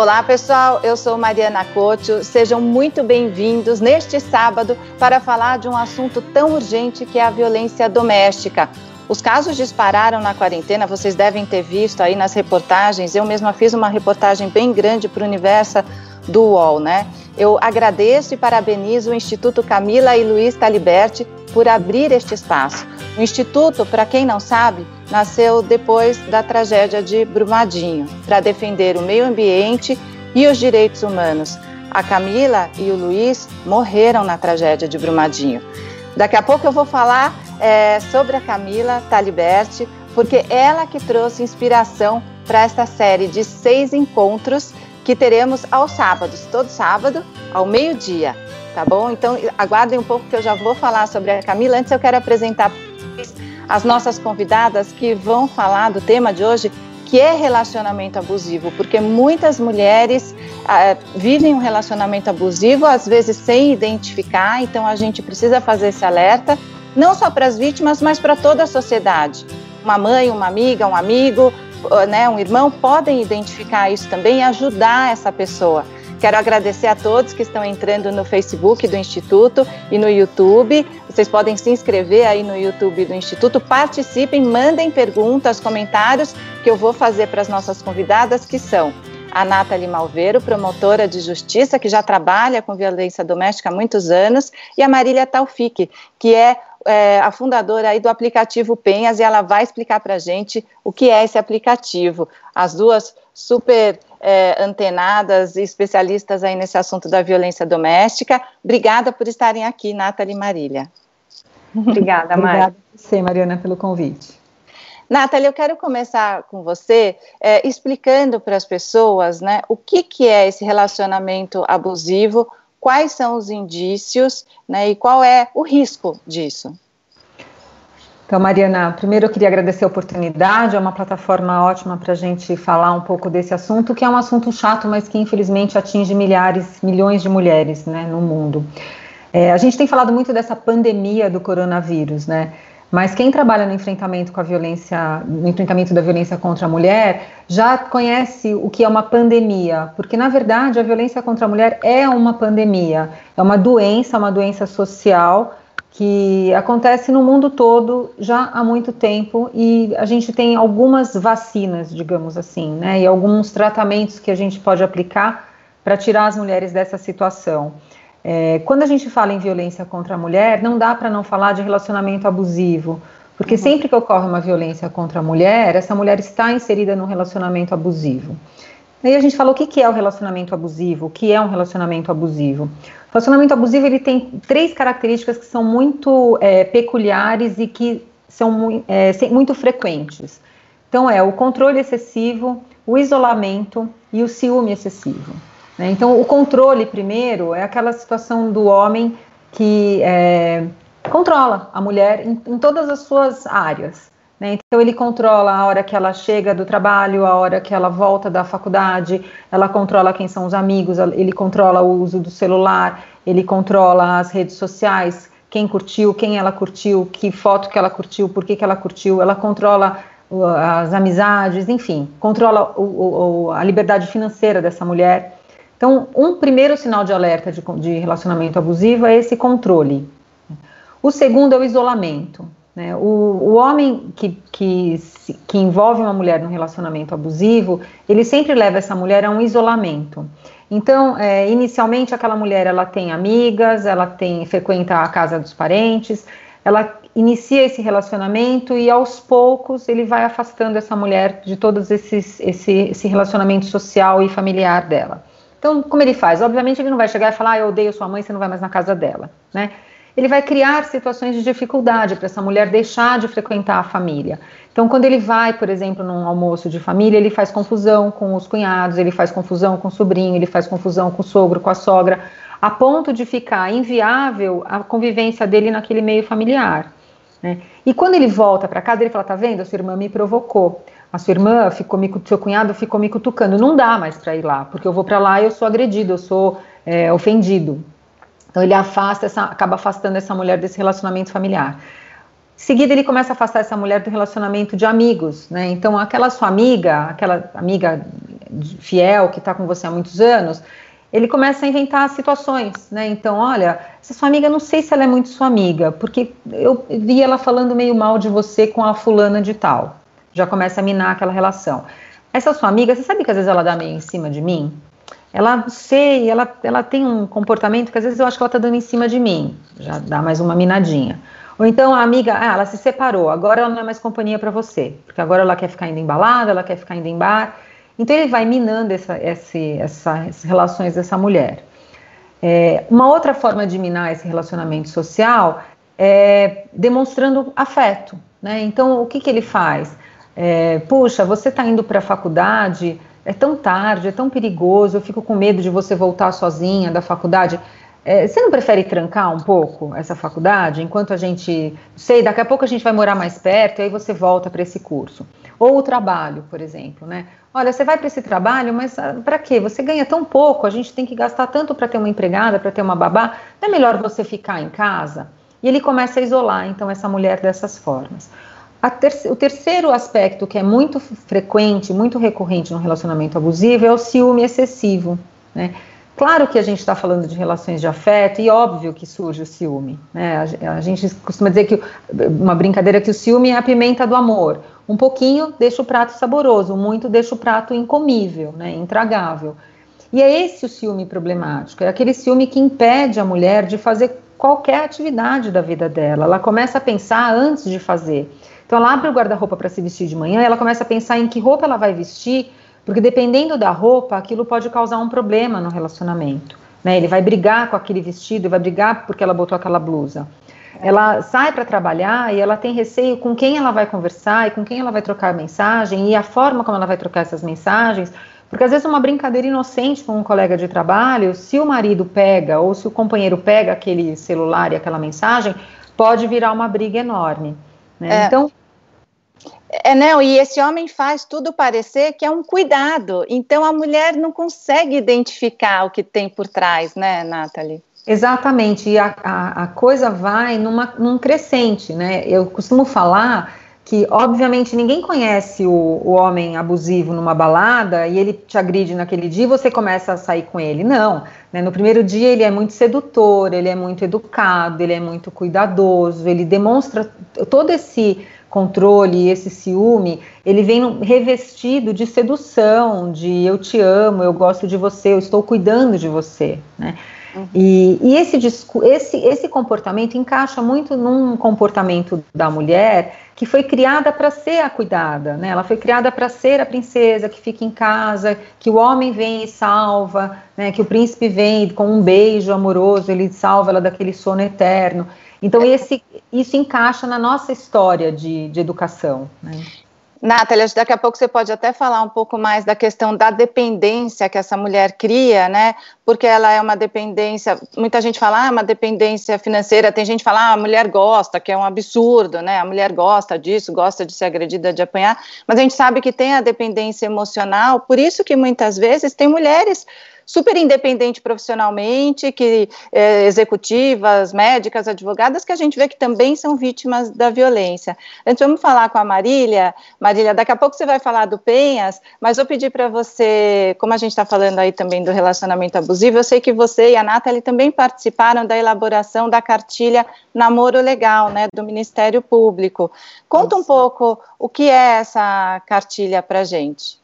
Olá, pessoal. Eu sou Mariana Couto. Sejam muito bem-vindos neste sábado para falar de um assunto tão urgente que é a violência doméstica. Os casos dispararam na quarentena, vocês devem ter visto aí nas reportagens. Eu mesma fiz uma reportagem bem grande para o universo do UOL, né? Eu agradeço e parabenizo o Instituto Camila e Luiz Taliberti por abrir este espaço. O Instituto, para quem não sabe, nasceu depois da tragédia de Brumadinho, para defender o meio ambiente e os direitos humanos. A Camila e o Luiz morreram na tragédia de Brumadinho. Daqui a pouco eu vou falar é, sobre a Camila Taliberti, porque ela que trouxe inspiração para essa série de seis encontros que teremos aos sábados, todo sábado, ao meio-dia, tá bom? Então aguardem um pouco que eu já vou falar sobre a Camila. Antes eu quero apresentar as nossas convidadas que vão falar do tema de hoje, que é relacionamento abusivo, porque muitas mulheres ah, vivem um relacionamento abusivo, às vezes sem identificar, então a gente precisa fazer esse alerta, não só para as vítimas, mas para toda a sociedade. Uma mãe, uma amiga, um amigo, né, um irmão podem identificar isso também e ajudar essa pessoa. Quero agradecer a todos que estão entrando no Facebook do Instituto e no YouTube. Vocês podem se inscrever aí no YouTube do Instituto, participem, mandem perguntas, comentários que eu vou fazer para as nossas convidadas, que são a Nathalie Malveiro, promotora de justiça, que já trabalha com violência doméstica há muitos anos, e a Marília Taufik, que é, é a fundadora aí do aplicativo Penhas, e ela vai explicar para a gente o que é esse aplicativo. As duas super é, antenadas e especialistas aí nesse assunto da violência doméstica. Obrigada por estarem aqui, Nathalie e Marília. Obrigada, Mari. Obrigada a você, Mariana, pelo convite. Nathalie, eu quero começar com você é, explicando para as pessoas né, o que, que é esse relacionamento abusivo, quais são os indícios né, e qual é o risco disso. Então, Mariana, primeiro eu queria agradecer a oportunidade, é uma plataforma ótima para a gente falar um pouco desse assunto, que é um assunto chato, mas que infelizmente atinge milhares, milhões de mulheres né, no mundo. É, a gente tem falado muito dessa pandemia do coronavírus, né? Mas quem trabalha no enfrentamento com a violência, no enfrentamento da violência contra a mulher, já conhece o que é uma pandemia, porque na verdade a violência contra a mulher é uma pandemia, é uma doença, uma doença social que acontece no mundo todo já há muito tempo e a gente tem algumas vacinas, digamos assim, né, e alguns tratamentos que a gente pode aplicar para tirar as mulheres dessa situação. É, quando a gente fala em violência contra a mulher, não dá para não falar de relacionamento abusivo, porque uhum. sempre que ocorre uma violência contra a mulher, essa mulher está inserida num relacionamento abusivo. Aí a gente falou o que, que é o relacionamento abusivo, o que é um relacionamento abusivo. O relacionamento abusivo ele tem três características que são muito é, peculiares e que são é, muito frequentes. Então é o controle excessivo, o isolamento e o ciúme excessivo. Né? Então o controle primeiro é aquela situação do homem que é, controla a mulher em, em todas as suas áreas. Né? Então, ele controla a hora que ela chega do trabalho, a hora que ela volta da faculdade, ela controla quem são os amigos, ele controla o uso do celular, ele controla as redes sociais, quem curtiu, quem ela curtiu, que foto que ela curtiu, por que, que ela curtiu, ela controla as amizades, enfim, controla o, o, a liberdade financeira dessa mulher. Então, um primeiro sinal de alerta de, de relacionamento abusivo é esse controle. O segundo é o isolamento. Né? O, o homem que, que, que envolve uma mulher num relacionamento abusivo, ele sempre leva essa mulher a um isolamento. Então, é, inicialmente, aquela mulher ela tem amigas, ela tem frequenta a casa dos parentes, ela inicia esse relacionamento e aos poucos ele vai afastando essa mulher de todos esses esse, esse relacionamento social e familiar dela. Então, como ele faz? Obviamente ele não vai chegar e falar, ah, eu odeio sua mãe, você não vai mais na casa dela, né? ele vai criar situações de dificuldade para essa mulher deixar de frequentar a família. Então, quando ele vai, por exemplo, num almoço de família, ele faz confusão com os cunhados, ele faz confusão com o sobrinho, ele faz confusão com o sogro, com a sogra, a ponto de ficar inviável a convivência dele naquele meio familiar. Né? E quando ele volta para casa, ele fala: tá vendo? A sua irmã me provocou. A sua irmã ficou me, seu cunhado ficou me cutucando. Não dá mais para ir lá, porque eu vou para lá e eu sou agredido, eu sou é, ofendido. Então ele afasta essa, acaba afastando essa mulher desse relacionamento familiar. Em seguida ele começa a afastar essa mulher do relacionamento de amigos, né? Então aquela sua amiga, aquela amiga fiel, que está com você há muitos anos, ele começa a inventar situações, né? Então, olha, essa sua amiga, não sei se ela é muito sua amiga, porque eu vi ela falando meio mal de você com a fulana de tal. Já começa a minar aquela relação. Essa sua amiga, você sabe que às vezes ela dá meio em cima de mim? Ela, sei, ela, ela tem um comportamento que às vezes eu acho que ela tá dando em cima de mim. Já dá mais uma minadinha. Ou então a amiga, ah, ela se separou, agora ela não é mais companhia para você, porque agora ela quer ficar indo em balada, ela quer ficar indo em bar. Então ele vai minando essa, esse, essa, essas relações dessa mulher. É, uma outra forma de minar esse relacionamento social é demonstrando afeto. Né? Então o que, que ele faz? É, Puxa, você está indo para a faculdade, é tão tarde, é tão perigoso, eu fico com medo de você voltar sozinha da faculdade. É, você não prefere trancar um pouco essa faculdade enquanto a gente, sei, daqui a pouco a gente vai morar mais perto e aí você volta para esse curso? Ou o trabalho, por exemplo, né? Olha, você vai para esse trabalho, mas ah, para quê? Você ganha tão pouco, a gente tem que gastar tanto para ter uma empregada, para ter uma babá. Não é melhor você ficar em casa? E ele começa a isolar, então, essa mulher dessas formas. O terceiro aspecto que é muito frequente, muito recorrente no relacionamento abusivo é o ciúme excessivo, né? Claro que a gente está falando de relações de afeto e óbvio que surge o ciúme. Né? A, a, gente costuma dizer que uma brincadeira que o ciúme é a pimenta do amor. Um pouquinho deixa o prato saboroso, muito deixa o prato incomível, né? intragável. E é esse o ciúme problemático, é aquele ciúme que impede a mulher de fazer qualquer atividade da vida dela. Ela começa a pensar antes de fazer. Então ela abre o guarda-roupa para se vestir de manhã, ela começa a pensar em que roupa ela vai vestir porque dependendo da roupa, aquilo pode causar um problema no relacionamento. Né? Ele vai brigar com aquele vestido, vai brigar porque ela botou aquela blusa. Ela sai para trabalhar e ela tem receio com quem ela vai conversar e com quem ela vai trocar mensagem e a forma como ela vai trocar essas mensagens. Porque às vezes uma brincadeira inocente com um colega de trabalho, se o marido pega ou se o companheiro pega aquele celular e aquela mensagem, pode virar uma briga enorme. Né? É. Então, é, não, e esse homem faz tudo parecer que é um cuidado. Então a mulher não consegue identificar o que tem por trás, né, Nathalie? Exatamente, e a, a, a coisa vai numa, num crescente, né? Eu costumo falar que, obviamente, ninguém conhece o, o, homem abusivo numa balada e ele te agride naquele dia e você começa a sair com ele. Não, né? No primeiro dia ele é muito sedutor, ele é muito educado, ele é muito cuidadoso, ele demonstra todo esse controle, esse ciúme, ele vem revestido de sedução, de eu te amo, eu gosto de você, eu estou cuidando de você, né? Uhum. E, e esse, esse, esse comportamento encaixa muito num comportamento da mulher que foi criada para ser a cuidada, né? Ela foi criada para ser a princesa que fica em casa, que o homem vem e salva, né? Que o príncipe vem com um beijo amoroso, ele salva ela daquele sono eterno. Então, esse, isso encaixa na nossa história de, de educação. Né? Nátalia, daqui a pouco você pode até falar um pouco mais da questão da dependência que essa mulher cria, né? Porque ela é uma dependência, muita gente fala, ah, é uma dependência financeira, tem gente que fala, ah, a mulher gosta, que é um absurdo, né? A mulher gosta disso, gosta de ser agredida, de apanhar, mas a gente sabe que tem a dependência emocional, por isso que muitas vezes tem mulheres super independente profissionalmente, que é, executivas, médicas, advogadas, que a gente vê que também são vítimas da violência. Antes, vamos falar com a Marília. Marília, daqui a pouco você vai falar do Penhas, mas vou pedir para você, como a gente está falando aí também do relacionamento abusivo, eu sei que você e a Nathalie também participaram da elaboração da cartilha Namoro Legal, né, do Ministério Público. Conta um pouco o que é essa cartilha para gente.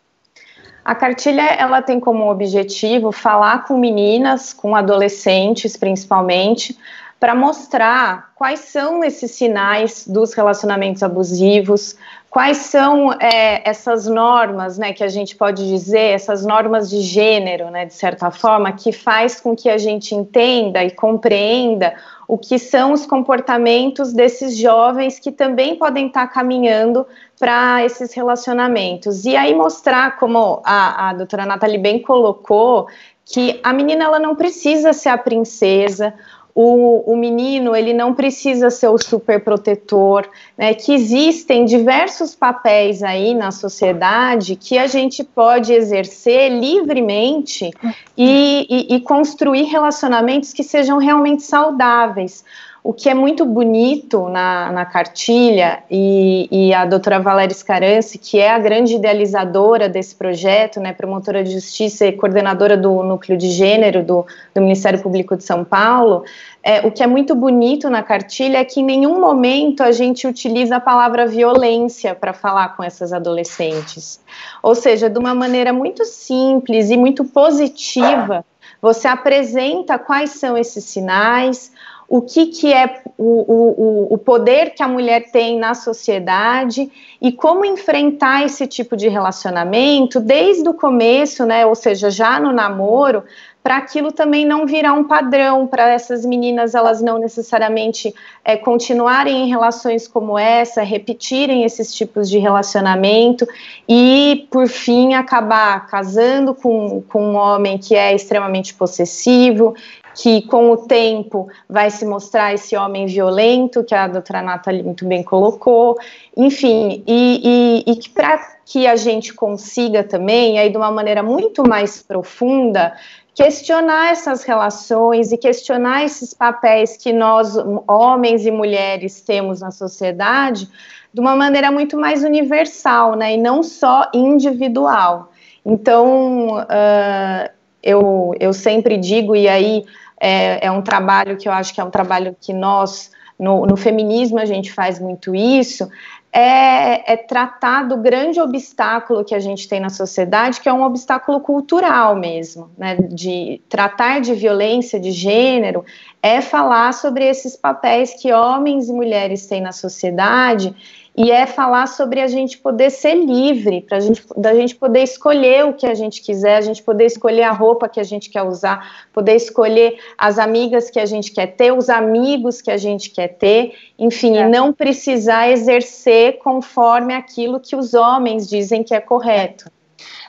A cartilha ela tem como objetivo falar com meninas, com adolescentes principalmente, para mostrar quais são esses sinais dos relacionamentos abusivos, quais são é, essas normas, né, que a gente pode dizer, essas normas de gênero, né, de certa forma, que faz com que a gente entenda e compreenda o que são os comportamentos desses jovens que também podem estar caminhando para esses relacionamentos. E aí mostrar, como a, a doutora Nathalie bem colocou, que a menina ela não precisa ser a princesa, o, o, menino ele não precisa ser o super protetor, né? Que existem diversos papéis aí na sociedade que a gente pode exercer livremente e, e, e construir relacionamentos que sejam realmente saudáveis. O que é muito bonito na, na cartilha, e, e, a doutora Valéria Scarance, que é a grande idealizadora desse projeto, né, promotora de justiça e coordenadora do núcleo de gênero do, do Ministério Público de São Paulo, é, o que é muito bonito na cartilha é que em nenhum momento a gente utiliza a palavra violência para falar com essas adolescentes. Ou seja, de uma maneira muito simples e muito positiva, você apresenta quais são esses sinais, o que, que é o, o, o poder que a mulher tem na sociedade e como enfrentar esse tipo de relacionamento desde o começo, né? Ou seja, já no namoro, para aquilo também não virar um padrão, para essas meninas elas não necessariamente é, continuarem em relações como essa, repetirem esses tipos de relacionamento e, por fim, acabar casando com, com um homem que é extremamente possessivo, que com o tempo vai se mostrar esse homem violento, que a doutora Nathalie muito bem colocou, enfim, e, e, e que para que a gente consiga também, aí de uma maneira muito mais profunda, questionar essas relações e questionar esses papéis que nós, homens e mulheres, temos na sociedade de uma maneira muito mais universal, né, e não só individual. Então, uh, eu, eu sempre digo, e aí é, é um trabalho que eu acho que é um trabalho que nós, no, no feminismo, a gente faz muito isso, é, é, tratar do grande obstáculo que a gente tem na sociedade, que é um obstáculo cultural mesmo, né? De tratar de violência de gênero é falar sobre esses papéis que homens e mulheres têm na sociedade e é falar sobre a gente poder ser livre, para gente, da gente poder escolher o que a gente quiser, a gente poder escolher a roupa que a gente quer usar, poder escolher as amigas que a gente quer ter, os amigos que a gente quer ter, enfim, é. e não precisar exercer conforme aquilo que os homens dizem que é correto.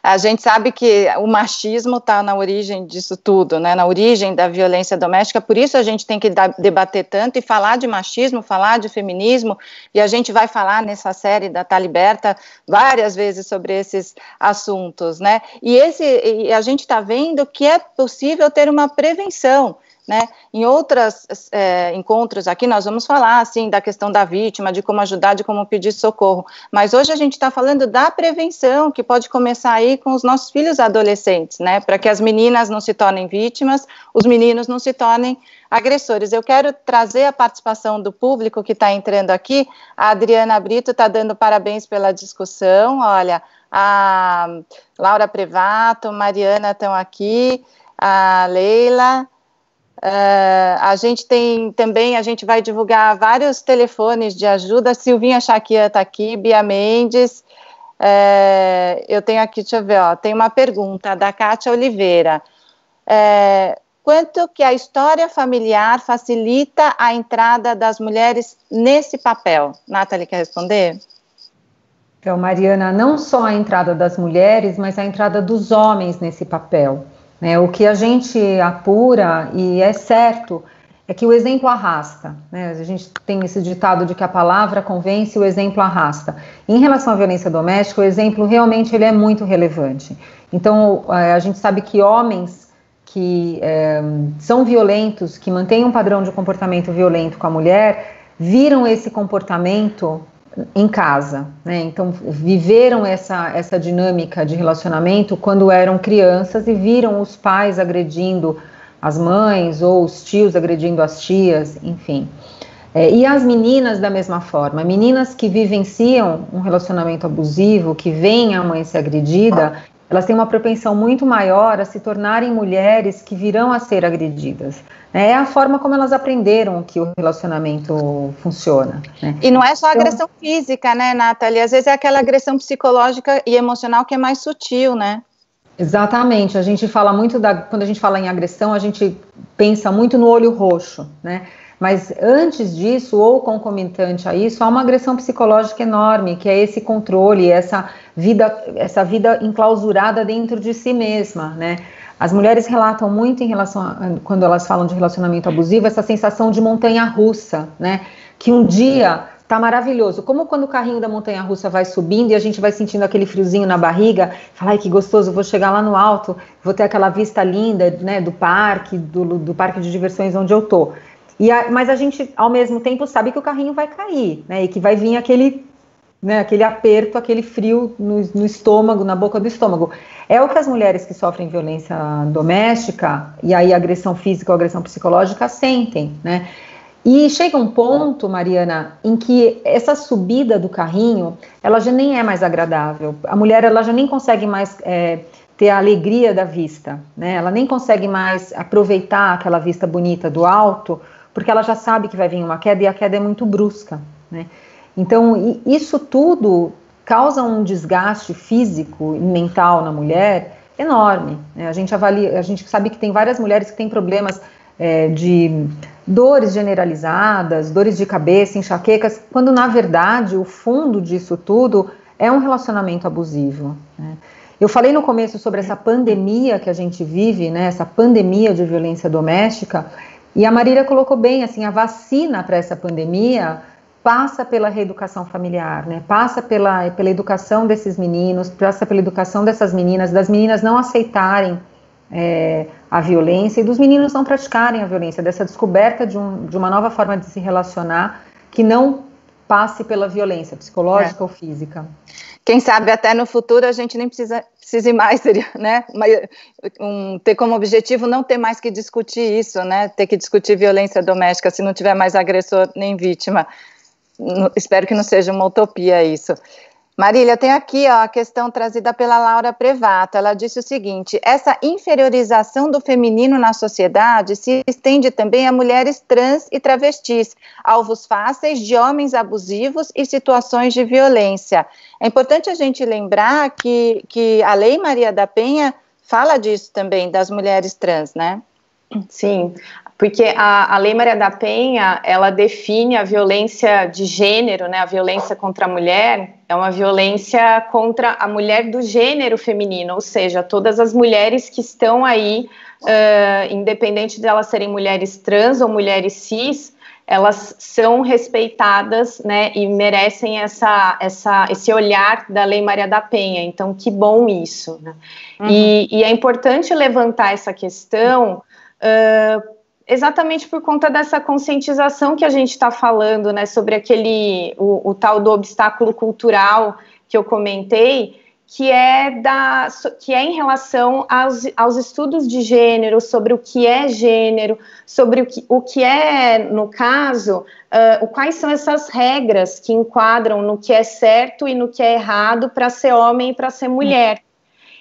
A gente sabe que o machismo está na origem disso tudo, né? na origem da violência doméstica, por isso a gente tem que debater tanto e falar de machismo, falar de feminismo, e a gente vai falar nessa série da Tá Liberta várias vezes sobre esses assuntos, né? E, esse, e a gente está vendo que é possível ter uma prevenção. Né? Em outros é, encontros aqui, nós vamos falar assim da questão da vítima, de como ajudar, de como pedir socorro. Mas hoje a gente está falando da prevenção, que pode começar aí com os nossos filhos adolescentes, né? Para que as meninas não se tornem vítimas, os meninos não se tornem agressores. Eu quero trazer a participação do público que está entrando aqui. A Adriana Brito está dando parabéns pela discussão. Olha, a Laura Prevato, Mariana estão aqui, a Leila. Uh, a gente tem também, a gente vai divulgar vários telefones de ajuda. Silvinha Chaquia está aqui, Bia Mendes. Uh, eu tenho aqui, deixa eu ver, ó, tem uma pergunta da Kátia Oliveira. Uh, quanto que a história familiar facilita a entrada das mulheres nesse papel? Nathalie, quer responder? Então, Mariana, não só a entrada das mulheres, mas a entrada dos homens nesse papel. Né? O que a gente apura, e é certo, é que o exemplo arrasta. Né? A gente tem esse ditado de que a palavra convence, o exemplo arrasta. Em relação à violência doméstica, o exemplo realmente ele é muito relevante. Então, é, a gente sabe que homens que é, são violentos, que mantêm um padrão de comportamento violento com a mulher, viram esse comportamento em casa, né? Então viveram essa essa dinâmica de relacionamento quando eram crianças e viram os pais agredindo as mães ou os tios agredindo as tias, enfim. É, e as meninas da mesma forma, meninas que vivenciam um relacionamento abusivo, que veem a mãe ser agredida, elas têm uma propensão muito maior a se tornarem mulheres que virão a ser agredidas. É a forma como elas aprenderam que o relacionamento funciona. Né? E não é só então, agressão física, né, Nathalie? Às vezes é aquela agressão psicológica e emocional que é mais sutil, né? Exatamente. A gente fala muito da. Quando a gente fala em agressão, a gente pensa muito no olho roxo, né? Mas antes disso, ou concomitante a isso, há uma agressão psicológica enorme, que é esse controle, essa vida, essa vida enclausurada dentro de si mesma, né? As mulheres relatam muito em relação a, quando elas falam de relacionamento abusivo, essa sensação de montanha russa, né? Que um dia tá maravilhoso. Como quando o carrinho da montanha russa vai subindo e a gente vai sentindo aquele friozinho na barriga, fala, ai que gostoso, vou chegar lá no alto, vou ter aquela vista linda, né, do parque, do, do parque de diversões onde eu tô. A, mas a gente, ao mesmo tempo, sabe que o carrinho vai cair, né? E que vai vir aquele, né, aquele aperto, aquele frio no, no estômago, na boca do estômago. É o que as mulheres que sofrem violência doméstica, e aí agressão física ou agressão psicológica, sentem, né? E chega um ponto, Mariana, em que essa subida do carrinho, ela já nem é mais agradável. A mulher, ela já nem consegue mais é, ter a alegria da vista, né? Ela nem consegue mais aproveitar aquela vista bonita do alto, porque ela já sabe que vai vir uma queda e a queda é muito brusca, né? Então, isso tudo causa um desgaste físico e mental na mulher enorme. Né? A gente avalia, a gente sabe que tem várias mulheres que têm problemas é, de dores generalizadas, dores de cabeça, enxaquecas, quando na verdade o fundo disso tudo é um relacionamento abusivo. Né? Eu falei no começo sobre essa pandemia que a gente vive, né, essa pandemia de violência doméstica, e a Marília colocou bem, assim, a vacina para essa pandemia passa pela reeducação familiar, né? Passa pela, pela educação desses meninos, passa pela educação dessas meninas, das meninas não aceitarem é, a violência e dos meninos não praticarem a violência, dessa descoberta de, um, de uma nova forma de se relacionar que não passe pela violência psicológica é. ou física. Quem sabe até no futuro a gente nem precisa precise mais, né? Um, ter como objetivo não ter mais que discutir isso, né? Ter que discutir violência doméstica se não tiver mais agressor nem vítima. Espero que não seja uma utopia isso. Marília, tem aqui ó, a questão trazida pela Laura Prevato. Ela disse o seguinte: essa inferiorização do feminino na sociedade se estende também a mulheres trans e travestis, alvos fáceis de homens abusivos e situações de violência. É importante a gente lembrar que, que a Lei Maria da Penha fala disso também, das mulheres trans, né? Sim, porque a, a Lei Maria da Penha, ela define a violência de gênero, né, a violência contra a mulher, é uma violência contra a mulher do gênero feminino, ou seja, todas as mulheres que estão aí, uh, independente de elas serem mulheres trans ou mulheres cis, elas são respeitadas, né, e merecem essa, essa, esse olhar da Lei Maria da Penha. Então, que bom isso. Né? Uhum. E, e, é importante levantar essa questão uh, exatamente por conta dessa conscientização que a gente está falando, né, sobre aquele, o, o, tal do obstáculo cultural que eu comentei, que é, da, que é em relação aos, aos estudos de gênero, sobre o que é gênero, sobre o que, o que é, no caso, uh, quais são essas regras que enquadram no que é certo e no que é errado para ser homem e para ser mulher.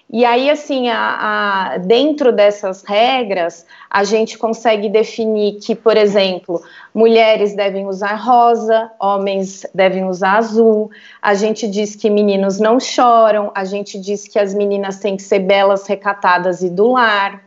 E aí, assim, a, a, dentro dessas regras, a gente consegue definir que, por exemplo, mulheres devem usar rosa, homens devem usar azul. A gente diz que meninos não choram, a gente diz que as meninas têm que ser belas, recatadas e do lar.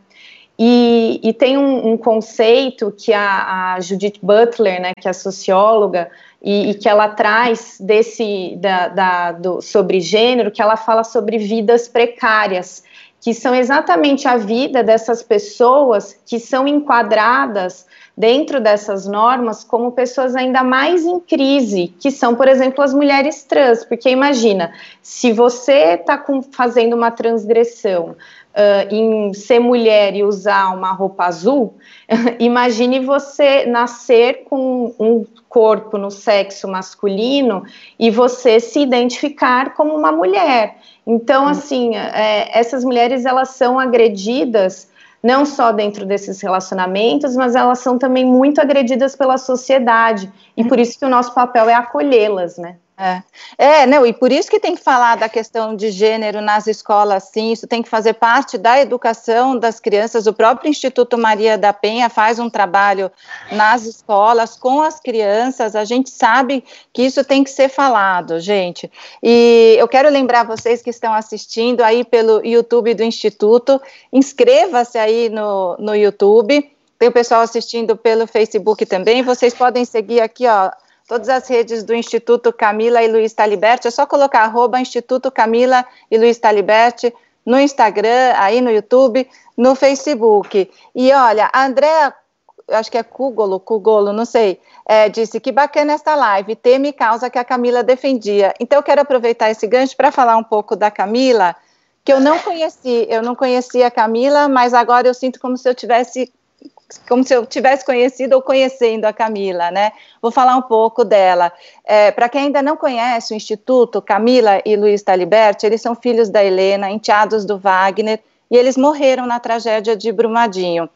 E, e tem um, um, conceito que a, a Judith Butler, né, que é socióloga, e, e, que ela traz desse da, da, do, sobre gênero, que ela fala sobre vidas precárias, que são exatamente a vida dessas pessoas que são enquadradas dentro dessas normas como pessoas ainda mais em crise, que são, por exemplo, as mulheres trans, porque imagina, se você está fazendo uma transgressão uh, em ser mulher e usar uma roupa azul, imagine você nascer com um corpo no sexo masculino e você se identificar como uma mulher. Então, assim, é, essas mulheres elas são agredidas não só dentro desses relacionamentos, mas elas são também muito agredidas pela sociedade e por isso que o nosso papel é acolhê-las, né? É. é, não, e por isso que tem que falar da questão de gênero nas escolas, sim, isso tem que fazer parte da educação das crianças. O próprio Instituto Maria da Penha faz um trabalho nas escolas com as crianças, a gente sabe que isso tem que ser falado, gente. E eu quero lembrar vocês que estão assistindo aí pelo YouTube do Instituto, inscreva-se aí no, no YouTube. Tem o pessoal assistindo pelo Facebook também. Vocês podem seguir aqui, ó todas as redes do Instituto Camila e Luiz Taliberti, é só colocar arroba Instituto Camila e Luiz Taliberti no Instagram, aí no YouTube, no Facebook. E olha, a Andrea, acho que é Cugolo, Cugolo, não sei, é, disse que bacana esta live, teme causa que a Camila defendia. Então eu quero aproveitar esse gancho para falar um pouco da Camila, que eu não conheci, eu não conhecia a Camila, mas agora eu sinto como se eu tivesse como se eu tivesse conhecido ou conhecendo a Camila, né? Vou falar um pouco dela. É, Para quem ainda não conhece o Instituto, Camila e Luiz Taliberti, eles são filhos da Helena, enteados do Wagner, e eles morreram na tragédia de Brumadinho.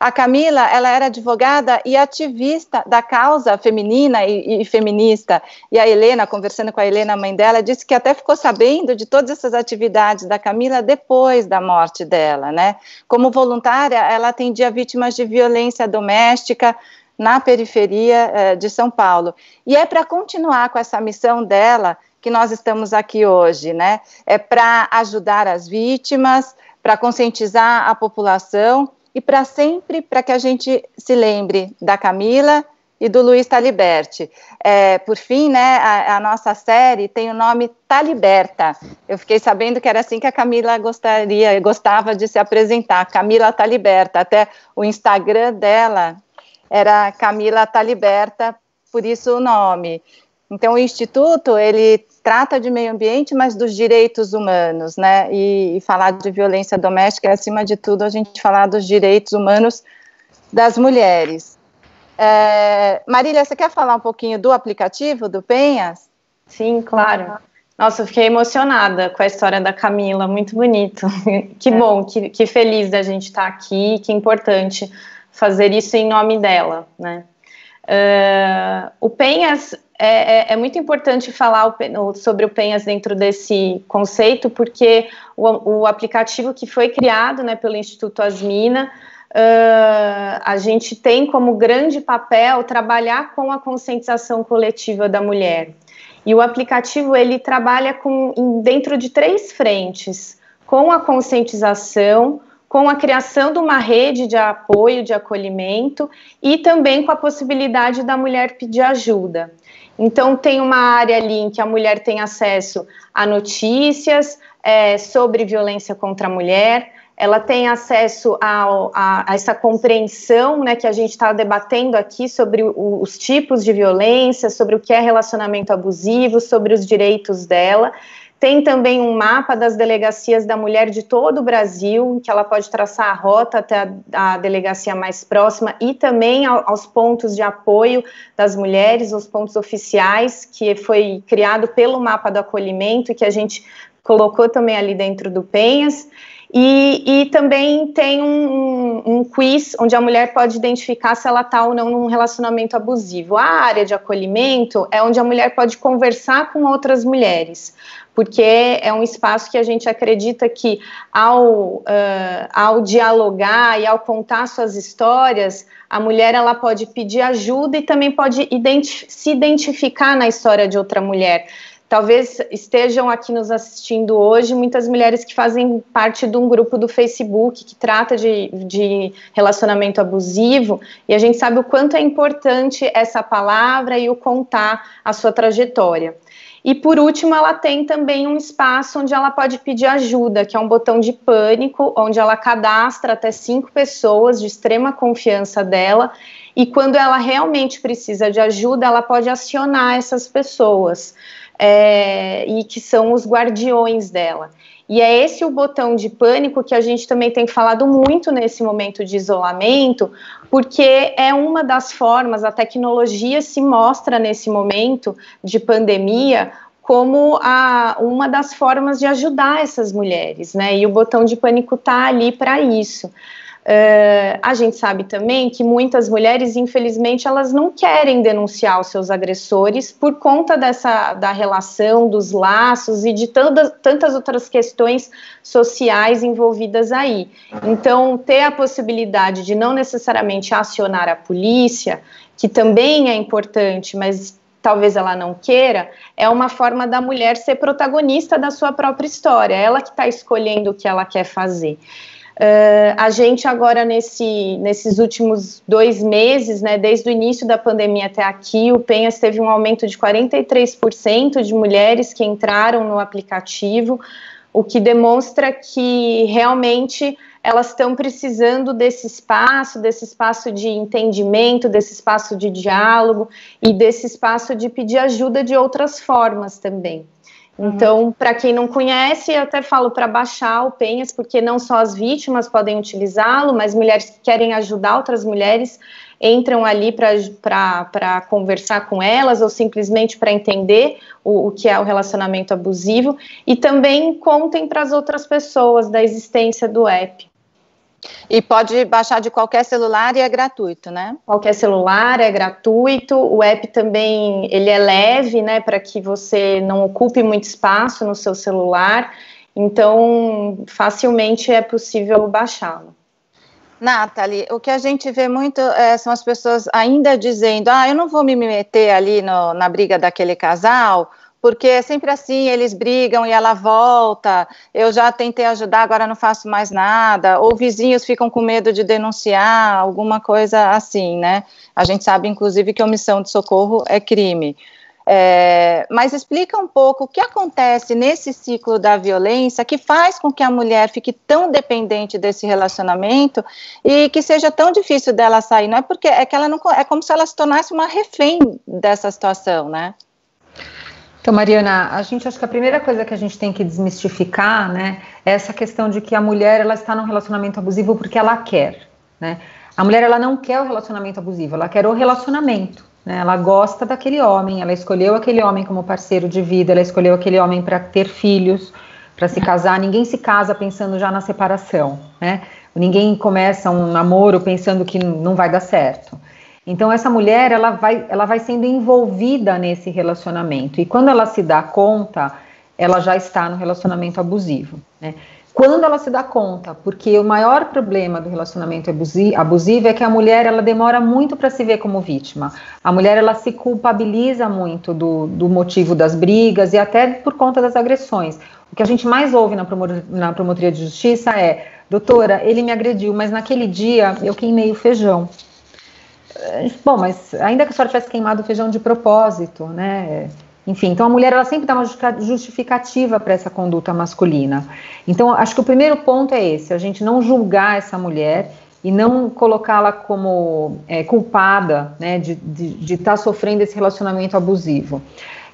A Camila, ela era advogada e ativista da causa feminina e, e, feminista. E a Helena, conversando com a Helena, a mãe dela, disse que até ficou sabendo de todas essas atividades da Camila depois da morte dela, né? Como voluntária, ela atendia vítimas de violência doméstica na periferia eh, de São Paulo. E é para continuar com essa missão dela que nós estamos aqui hoje, né? É para ajudar as vítimas, para conscientizar a população e para sempre, para que a gente se lembre da Camila e do Luiz Taliberti. É, por fim, né, a, a, nossa série tem o nome Taliberta. Eu fiquei sabendo que era assim que a Camila gostaria, gostava de se apresentar, Camila Taliberta. Até o Instagram dela era Camila Taliberta, por isso o nome. Então, o Instituto, ele trata de meio ambiente, mas dos direitos humanos, né? E, e, falar de violência doméstica é, acima de tudo, a gente falar dos direitos humanos das mulheres. É, Marília, você quer falar um pouquinho do aplicativo do Penhas? Sim, claro. Nossa, eu fiquei emocionada com a história da Camila, muito bonito. que é. bom, que, que feliz da gente estar aqui, que importante fazer isso em nome dela, né? Uh, o Penhas é, é, é, muito importante falar o, sobre o Penhas dentro desse conceito, porque o, o aplicativo que foi criado né, pelo Instituto Asmina, uh, a gente tem como grande papel trabalhar com a conscientização coletiva da mulher. E o aplicativo ele trabalha com, dentro de três frentes, com a conscientização, com a criação de uma rede de apoio, de acolhimento e também com a possibilidade da mulher pedir ajuda. Então, tem uma área ali em que a mulher tem acesso a notícias é, sobre violência contra a mulher, ela tem acesso a, a, a essa compreensão né, que a gente está debatendo aqui sobre o, os tipos de violência, sobre o que é relacionamento abusivo, sobre os direitos dela. Tem também um mapa das delegacias da mulher de todo o Brasil, que ela pode traçar a rota até a, a delegacia mais próxima e também ao, aos pontos de apoio das mulheres, os pontos oficiais, que foi criado pelo mapa do acolhimento, que a gente colocou também ali dentro do Penhas. E, e também tem um, um, quiz onde a mulher pode identificar se ela está ou não num relacionamento abusivo. A área de acolhimento é onde a mulher pode conversar com outras mulheres porque é um espaço que a gente acredita que ao, uh, ao dialogar e ao contar suas histórias, a mulher ela pode pedir ajuda e também pode identi se identificar na história de outra mulher. Talvez estejam aqui nos assistindo hoje muitas mulheres que fazem parte de um grupo do Facebook que trata de, de relacionamento abusivo, e a gente sabe o quanto é importante essa palavra e o contar a sua trajetória. E por último, ela tem também um espaço onde ela pode pedir ajuda, que é um botão de pânico, onde ela cadastra até cinco pessoas de extrema confiança dela. E quando ela realmente precisa de ajuda, ela pode acionar essas pessoas, é, e que são os guardiões dela. E é esse o botão de pânico que a gente também tem falado muito nesse momento de isolamento, porque é uma das formas, a tecnologia se mostra nesse momento de pandemia como a, uma das formas de ajudar essas mulheres, né? E o botão de pânico está ali para isso. Uh, a gente sabe também que muitas mulheres, infelizmente, elas não querem denunciar os seus agressores por conta dessa da relação, dos laços e de tantas, tantas outras questões sociais envolvidas aí. Então, ter a possibilidade de não necessariamente acionar a polícia, que também é importante, mas talvez ela não queira, é uma forma da mulher ser protagonista da sua própria história, ela que está escolhendo o que ela quer fazer. Uh, a gente agora nesse, nesses últimos dois meses, né, desde o início da pandemia até aqui, o Penhas teve um aumento de 43% de mulheres que entraram no aplicativo, o que demonstra que realmente elas estão precisando desse espaço, desse espaço de entendimento, desse espaço de diálogo e desse espaço de pedir ajuda de outras formas também. Então, para quem não conhece, eu até falo para baixar o Penhas, porque não só as vítimas podem utilizá-lo, mas mulheres que querem ajudar outras mulheres entram ali para conversar com elas ou simplesmente para entender o, o, que é o relacionamento abusivo e também contem para as outras pessoas da existência do app. E pode baixar de qualquer celular e é gratuito, né? Qualquer celular é gratuito. O app também ele é leve, né, para que você não ocupe muito espaço no seu celular. Então, facilmente é possível baixá-lo. Nathalie, o que a gente vê muito é, são as pessoas ainda dizendo: ah, eu não vou me meter ali no, na briga daquele casal, porque é sempre assim, eles brigam e ela volta, eu já tentei ajudar, agora não faço mais nada, ou vizinhos ficam com medo de denunciar, alguma coisa assim, né? A gente sabe, inclusive, que omissão de socorro é crime. É, mas explica um pouco o que acontece nesse ciclo da violência que faz com que a mulher fique tão dependente desse relacionamento e que seja tão difícil dela sair. Não é porque é que ela não é como se ela se tornasse uma refém dessa situação, né? Então, Mariana, a gente acha que a primeira coisa que a gente tem que desmistificar, né, é essa questão de que a mulher ela está num relacionamento abusivo porque ela quer, né? A mulher ela não quer o relacionamento abusivo, ela quer o relacionamento. Né? Ela gosta daquele homem, ela escolheu aquele homem como parceiro de vida, ela escolheu aquele homem para ter filhos, para se casar. Ninguém se casa pensando já na separação, né? Ninguém começa um namoro pensando que não vai dar certo. Então essa mulher ela vai, ela vai sendo envolvida nesse relacionamento e quando ela se dá conta, ela já está no relacionamento abusivo. Né? quando ela se dá conta, porque o maior problema do relacionamento abusivo é que a mulher ela demora muito para se ver como vítima. A mulher ela se culpabiliza muito do, do motivo das brigas e até por conta das agressões. O que a gente mais ouve na, na promotoria de justiça é: doutora, ele me agrediu, mas naquele dia eu queimei o feijão. Bom, mas ainda que a senhora tivesse queimado o feijão de propósito, né? Enfim, então a mulher ela sempre dá uma justificativa para essa conduta masculina. Então, acho que o primeiro ponto é esse: a gente não julgar essa mulher e não colocá-la como é, culpada né, de estar tá sofrendo esse relacionamento abusivo.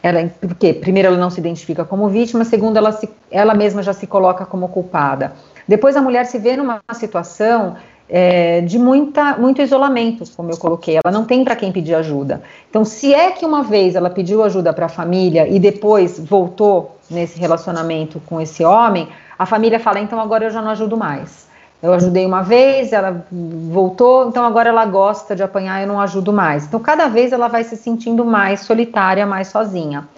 Ela, porque, primeiro, ela não se identifica como vítima, segundo, ela, se, ela mesma já se coloca como culpada. Depois, a mulher se vê numa situação é, de muita, muito isolamento, como eu coloquei. Ela não tem para quem pedir ajuda. Então, se é que uma vez ela pediu ajuda para a família e depois voltou nesse relacionamento com esse homem, a família fala: então agora eu já não ajudo mais. Eu ajudei uma vez, ela voltou, então agora ela gosta de apanhar, eu não ajudo mais. Então, cada vez ela vai se sentindo mais solitária, mais sozinha.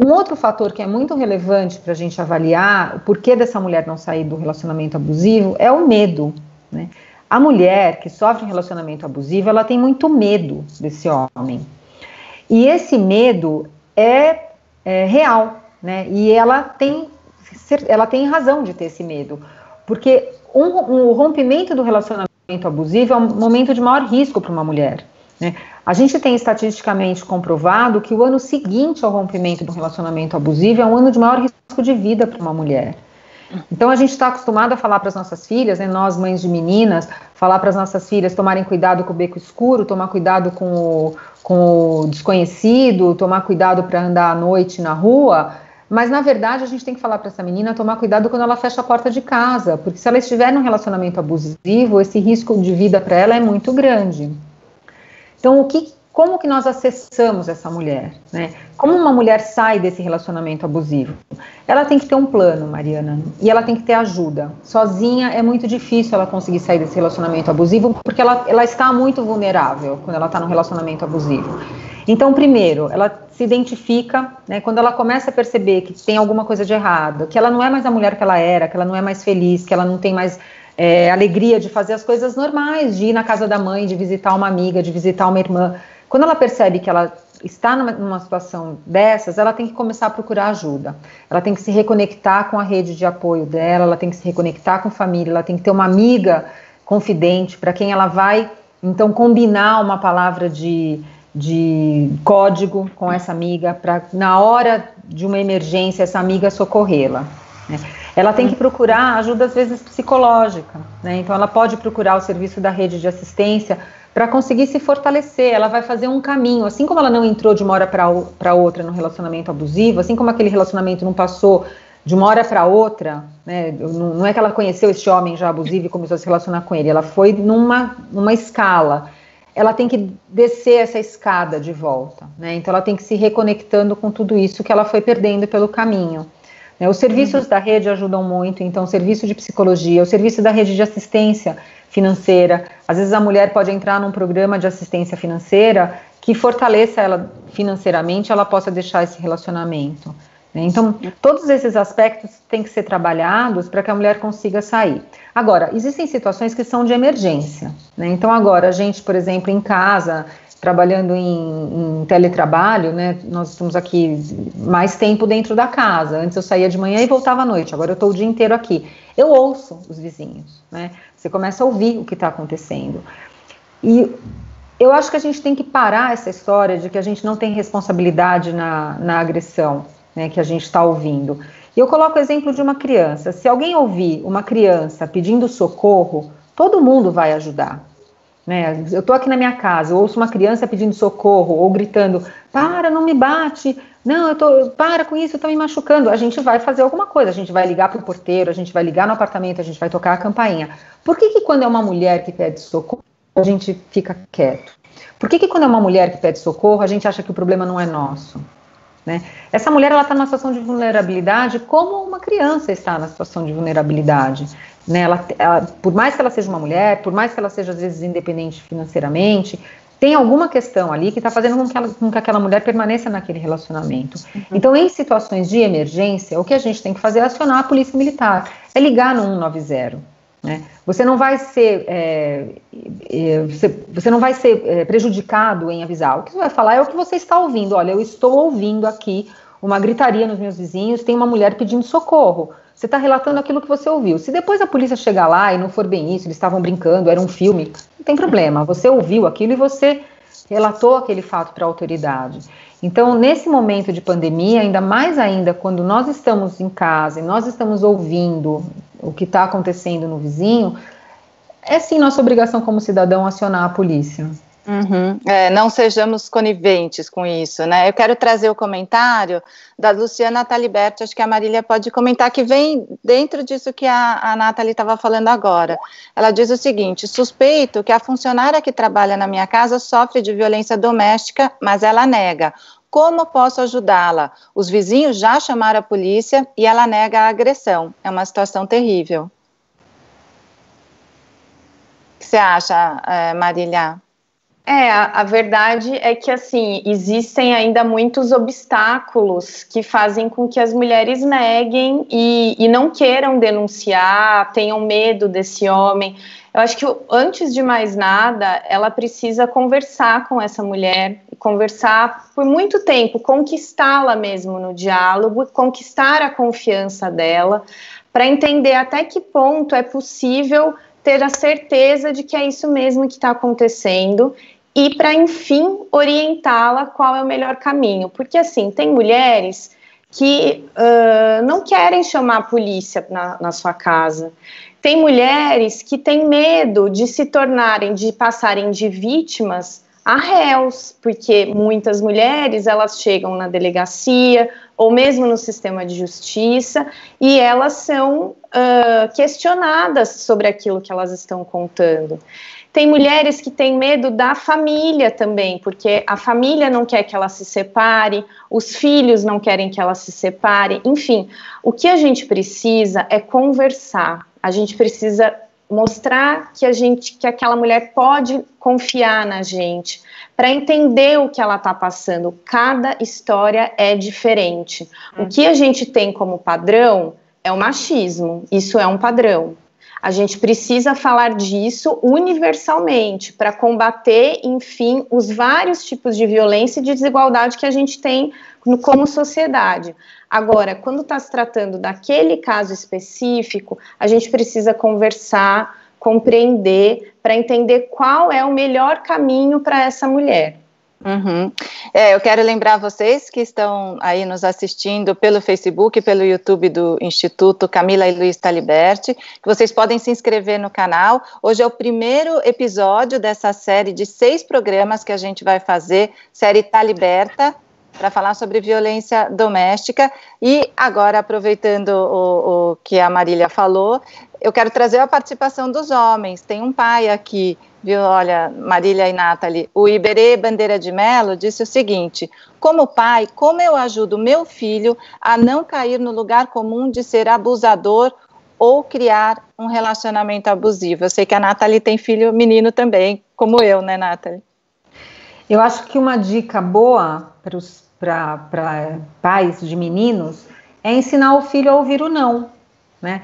Um outro fator que é muito relevante para a gente avaliar o porquê dessa mulher não sair do relacionamento abusivo é o medo. Né? A mulher que sofre um relacionamento abusivo, ela tem muito medo desse homem. E esse medo é, é real, né? E ela tem, ela tem razão de ter esse medo, porque um, um, o rompimento do relacionamento abusivo é um momento de maior risco para uma mulher. Né? A gente tem estatisticamente comprovado que o ano seguinte ao rompimento do relacionamento abusivo é um ano de maior risco de vida para uma mulher. Então a gente está acostumado a falar para as nossas filhas, né, nós mães de meninas, falar para as nossas filhas tomarem cuidado com o beco escuro, tomar cuidado com o, com o desconhecido, tomar cuidado para andar à noite na rua. Mas na verdade a gente tem que falar para essa menina tomar cuidado quando ela fecha a porta de casa, porque se ela estiver num relacionamento abusivo, esse risco de vida para ela é muito grande. Então o que como que nós acessamos essa mulher, né? Como uma mulher sai desse relacionamento abusivo? Ela tem que ter um plano, Mariana, e ela tem que ter ajuda. Sozinha é muito difícil ela conseguir sair desse relacionamento abusivo, porque ela, ela está muito vulnerável quando ela está no relacionamento abusivo. Então, primeiro, ela se identifica, né, quando ela começa a perceber que tem alguma coisa de errado, que ela não é mais a mulher que ela era, que ela não é mais feliz, que ela não tem mais é, alegria de fazer as coisas normais, de ir na casa da mãe, de visitar uma amiga, de visitar uma irmã quando ela percebe que ela está numa, situação dessas, ela tem que começar a procurar ajuda. Ela tem que se reconectar com a rede de apoio dela, ela tem que se reconectar com a família, ela tem que ter uma amiga confidente para quem ela vai, então, combinar uma palavra de, de código com essa amiga para, na hora de uma emergência, essa amiga socorrê-la. Né? Ela tem que procurar ajuda, às vezes, psicológica. Né? Então, ela pode procurar o serviço da rede de assistência para conseguir se fortalecer. Ela vai fazer um caminho, assim como ela não entrou de uma hora para outra no relacionamento abusivo, assim como aquele relacionamento não passou de uma hora para outra, né, não é que ela conheceu este homem já abusivo e começou a se relacionar com ele, ela foi numa, numa escala. Ela tem que descer essa escada de volta, né? Então ela tem que se reconectando com tudo isso que ela foi perdendo pelo caminho. Né? Os serviços uhum. da rede ajudam muito, então o serviço de psicologia, o serviço da rede de assistência financeira. Às vezes a mulher pode entrar num programa de assistência financeira que fortaleça ela financeiramente, ela possa deixar esse relacionamento. Né? Então, todos esses aspectos têm que ser trabalhados para que a mulher consiga sair. Agora, existem situações que são de emergência. Né? Então, agora, a gente, por exemplo, em casa, trabalhando em, em, teletrabalho, né? Nós estamos aqui mais tempo dentro da casa. Antes eu saía de manhã e voltava à noite. Agora eu estou o dia inteiro aqui. Eu ouço os vizinhos, né? Você começa a ouvir o que está acontecendo. E eu acho que a gente tem que parar essa história de que a gente não tem responsabilidade na, na agressão né, que a gente está ouvindo. E eu coloco o exemplo de uma criança. Se alguém ouvir uma criança pedindo socorro, todo mundo vai ajudar. Né? Eu estou aqui na minha casa, ouço uma criança pedindo socorro ou gritando: para, não me bate, não, eu tô, para com isso, está me machucando. A gente vai fazer alguma coisa, a gente vai ligar para o porteiro, a gente vai ligar no apartamento, a gente vai tocar a campainha. Por que, que quando é uma mulher que pede socorro, a gente fica quieto? Por que, que quando é uma mulher que pede socorro, a gente acha que o problema não é nosso? Né? Essa mulher ela está numa situação de vulnerabilidade como uma criança está na situação de vulnerabilidade. Né? Ela, ela, por mais que ela seja uma mulher, por mais que ela seja às vezes independente financeiramente, tem alguma questão ali que está fazendo com que, ela, com que, aquela mulher permaneça naquele relacionamento. Uhum. Então, em situações de emergência, o que a gente tem que fazer é acionar a polícia militar, é ligar no 190. Né? Você não vai ser, é, é, você, você, não vai ser é, prejudicado em avisar. O que você vai falar é o que você está ouvindo. Olha, eu estou ouvindo aqui uma gritaria nos meus vizinhos, tem uma mulher pedindo socorro. Você está relatando aquilo que você ouviu. Se depois a polícia chegar lá e não for bem isso, eles estavam brincando, era um filme, não tem problema. Você ouviu aquilo e você relatou aquele fato para a autoridade. Então, nesse momento de pandemia, ainda mais ainda quando nós estamos em casa e nós estamos ouvindo o que está acontecendo no vizinho, é sim nossa obrigação como cidadão acionar a polícia. Uhum. É, não sejamos coniventes com isso, né? Eu quero trazer o comentário da Luciana Taliberti, acho que a Marília pode comentar, que vem dentro disso que a, a Nathalie estava falando agora. Ela diz o seguinte: suspeito que a funcionária que trabalha na minha casa sofre de violência doméstica, mas ela nega. Como posso ajudá-la? Os vizinhos já chamaram a polícia e ela nega a agressão. É uma situação terrível. O que você acha, é, Marília? É, a, a, verdade é que, assim, existem ainda muitos obstáculos que fazem com que as mulheres neguem e, e não queiram denunciar, tenham medo desse homem. Eu acho que antes de mais nada, ela precisa conversar com essa mulher, conversar por muito tempo, conquistá-la mesmo no diálogo, conquistar a confiança dela, para entender até que ponto é possível ter a certeza de que é isso mesmo que está acontecendo e para enfim orientá-la qual é o melhor caminho, porque assim tem mulheres que uh, não querem chamar a polícia na, na sua casa. Tem mulheres que têm medo de se tornarem, de passarem de vítimas a réus, porque muitas mulheres elas chegam na delegacia ou mesmo no sistema de justiça e elas são uh, questionadas sobre aquilo que elas estão contando. Tem mulheres que têm medo da família também, porque a família não quer que ela se separe, os filhos não querem que ela se separe, enfim, o que a gente precisa é conversar a gente precisa mostrar que a gente, que aquela mulher pode confiar na gente, para entender o que ela está passando. Cada história é diferente. O hum. que a gente tem como padrão é o machismo. Isso é um padrão. A gente precisa falar disso universalmente para combater, enfim, os vários tipos de violência e de desigualdade que a gente tem como sociedade. Agora, quando está se tratando daquele caso específico, a gente precisa conversar, compreender, para entender qual é o melhor caminho para essa mulher. Uhum. É, eu quero lembrar vocês que estão aí nos assistindo pelo Facebook, pelo YouTube do Instituto Camila e Luiz Taliberti, que vocês podem se inscrever no canal. Hoje é o primeiro episódio dessa série de seis programas que a gente vai fazer, série Taliberta, para falar sobre violência doméstica. E agora, aproveitando o, o que a Marília falou, eu quero trazer a participação dos homens. Tem um pai aqui viu? Olha, Marília e Nathalie, o Iberê Bandeira de Mello disse o seguinte: como pai, como eu ajudo meu filho a não cair no lugar comum de ser abusador ou criar um relacionamento abusivo? Eu sei que a Nathalie tem filho menino também, como eu, né, Nathalie? Eu acho que uma dica boa para pais de meninos é ensinar o filho a ouvir o não, né?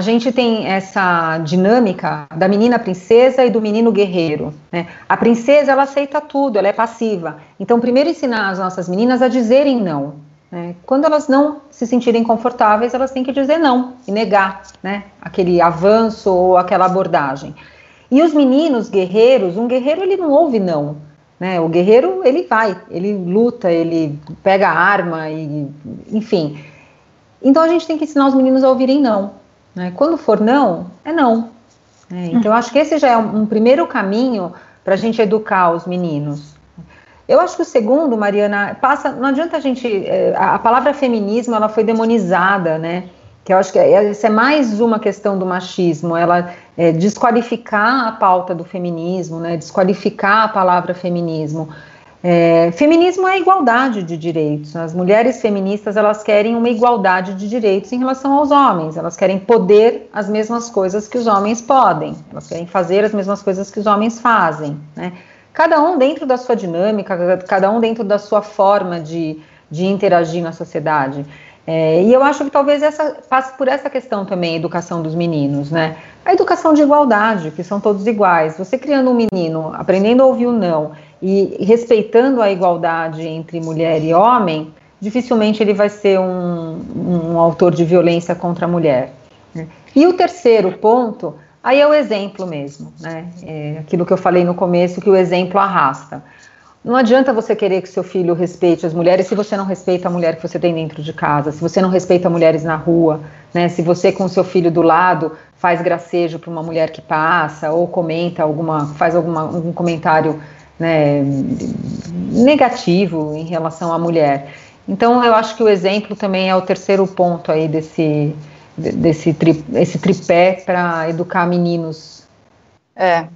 A gente tem essa dinâmica da menina princesa e do menino guerreiro. Né? A princesa ela aceita tudo, ela é passiva. Então, primeiro ensinar as nossas meninas a dizerem não. Né? Quando elas não se sentirem confortáveis, elas têm que dizer não e negar, né? Aquele avanço ou aquela abordagem. E os meninos guerreiros, um guerreiro ele não ouve não. Né? O guerreiro ele vai, ele luta, ele pega a arma e, enfim. Então a gente tem que ensinar os meninos a ouvirem não. Né? Quando for não, é não. É, então, acho que esse já é um, um primeiro caminho para a gente educar os meninos. Eu acho que o segundo, Mariana, passa. Não adianta a gente. É, a, palavra feminismo ela foi demonizada, né? Que eu acho que é, essa é mais uma questão do machismo, ela é, desqualificar a pauta do feminismo, né? Desqualificar a palavra feminismo. É, feminismo é igualdade de direitos. As mulheres feministas elas querem uma igualdade de direitos em relação aos homens. Elas querem poder as mesmas coisas que os homens podem. Elas querem fazer as mesmas coisas que os homens fazem. Né? Cada um dentro da sua dinâmica, cada um dentro da sua forma de, de interagir na sociedade. É, e eu acho que talvez essa passe por essa questão também, a educação dos meninos, né? A educação de igualdade, que são todos iguais. Você criando um menino, aprendendo a ouvir o não e respeitando a igualdade entre mulher e homem, dificilmente ele vai ser um, um autor de violência contra a mulher. Né? E o terceiro ponto, aí é o exemplo mesmo, né? É aquilo que eu falei no começo, que o exemplo arrasta. Não adianta você querer que seu filho respeite as mulheres se você não respeita a mulher que você tem dentro de casa, se você não respeita mulheres na rua, né? Se você com seu filho do lado faz gracejo para uma mulher que passa ou comenta alguma, faz alguma, algum comentário né, negativo em relação à mulher. Então, eu acho que o exemplo também é o terceiro ponto aí desse, desse tri, esse tripé para educar meninos. É.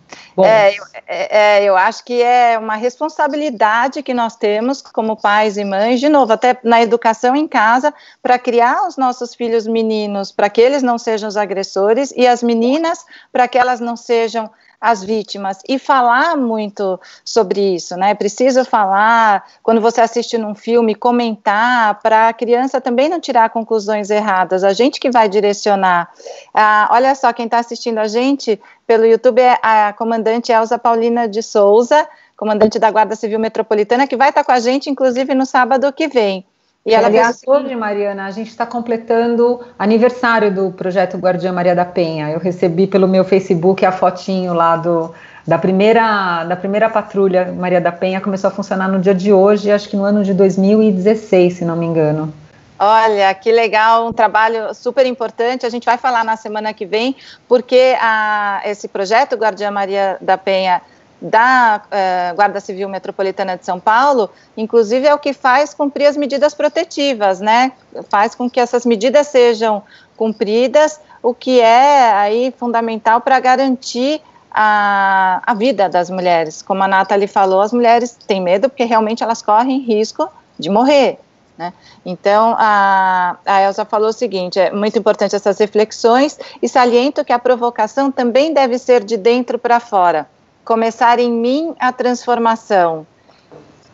É, eu, é, é, eu acho que é uma responsabilidade que nós temos como pais e mães, de novo, até na educação em casa, para criar os nossos filhos meninos, para que eles não sejam os agressores, e as meninas, para que elas não sejam as vítimas e falar muito sobre isso, né? Precisa falar quando você assiste num filme, comentar para a criança também não tirar conclusões erradas. A gente que vai direcionar. Ah, olha só quem está assistindo a gente pelo YouTube é a comandante Elza Paulina de Souza, comandante da Guarda Civil Metropolitana, que vai estar tá com a gente, inclusive no sábado que vem. E ela Aliás, hoje, Mariana, a gente está completando aniversário do projeto Guardiã Maria da Penha. Eu recebi pelo meu Facebook a fotinho lá do, da primeira da primeira patrulha Maria da Penha começou a funcionar no dia de hoje, acho que no ano de 2016, se não me engano. Olha, que legal, um trabalho super importante. A gente vai falar na semana que vem, porque a, esse projeto Guardiã Maria da Penha da eh, Guarda Civil Metropolitana de São Paulo, inclusive é o que faz cumprir as medidas protetivas, né? Faz com que essas medidas sejam cumpridas, o que é aí fundamental para garantir a, a vida das mulheres. Como a Nathalie falou, as mulheres têm medo porque realmente elas correm risco de morrer. Né? Então, a, a Elsa falou o seguinte: é muito importante essas reflexões e saliento que a provocação também deve ser de dentro para fora começar em mim a transformação.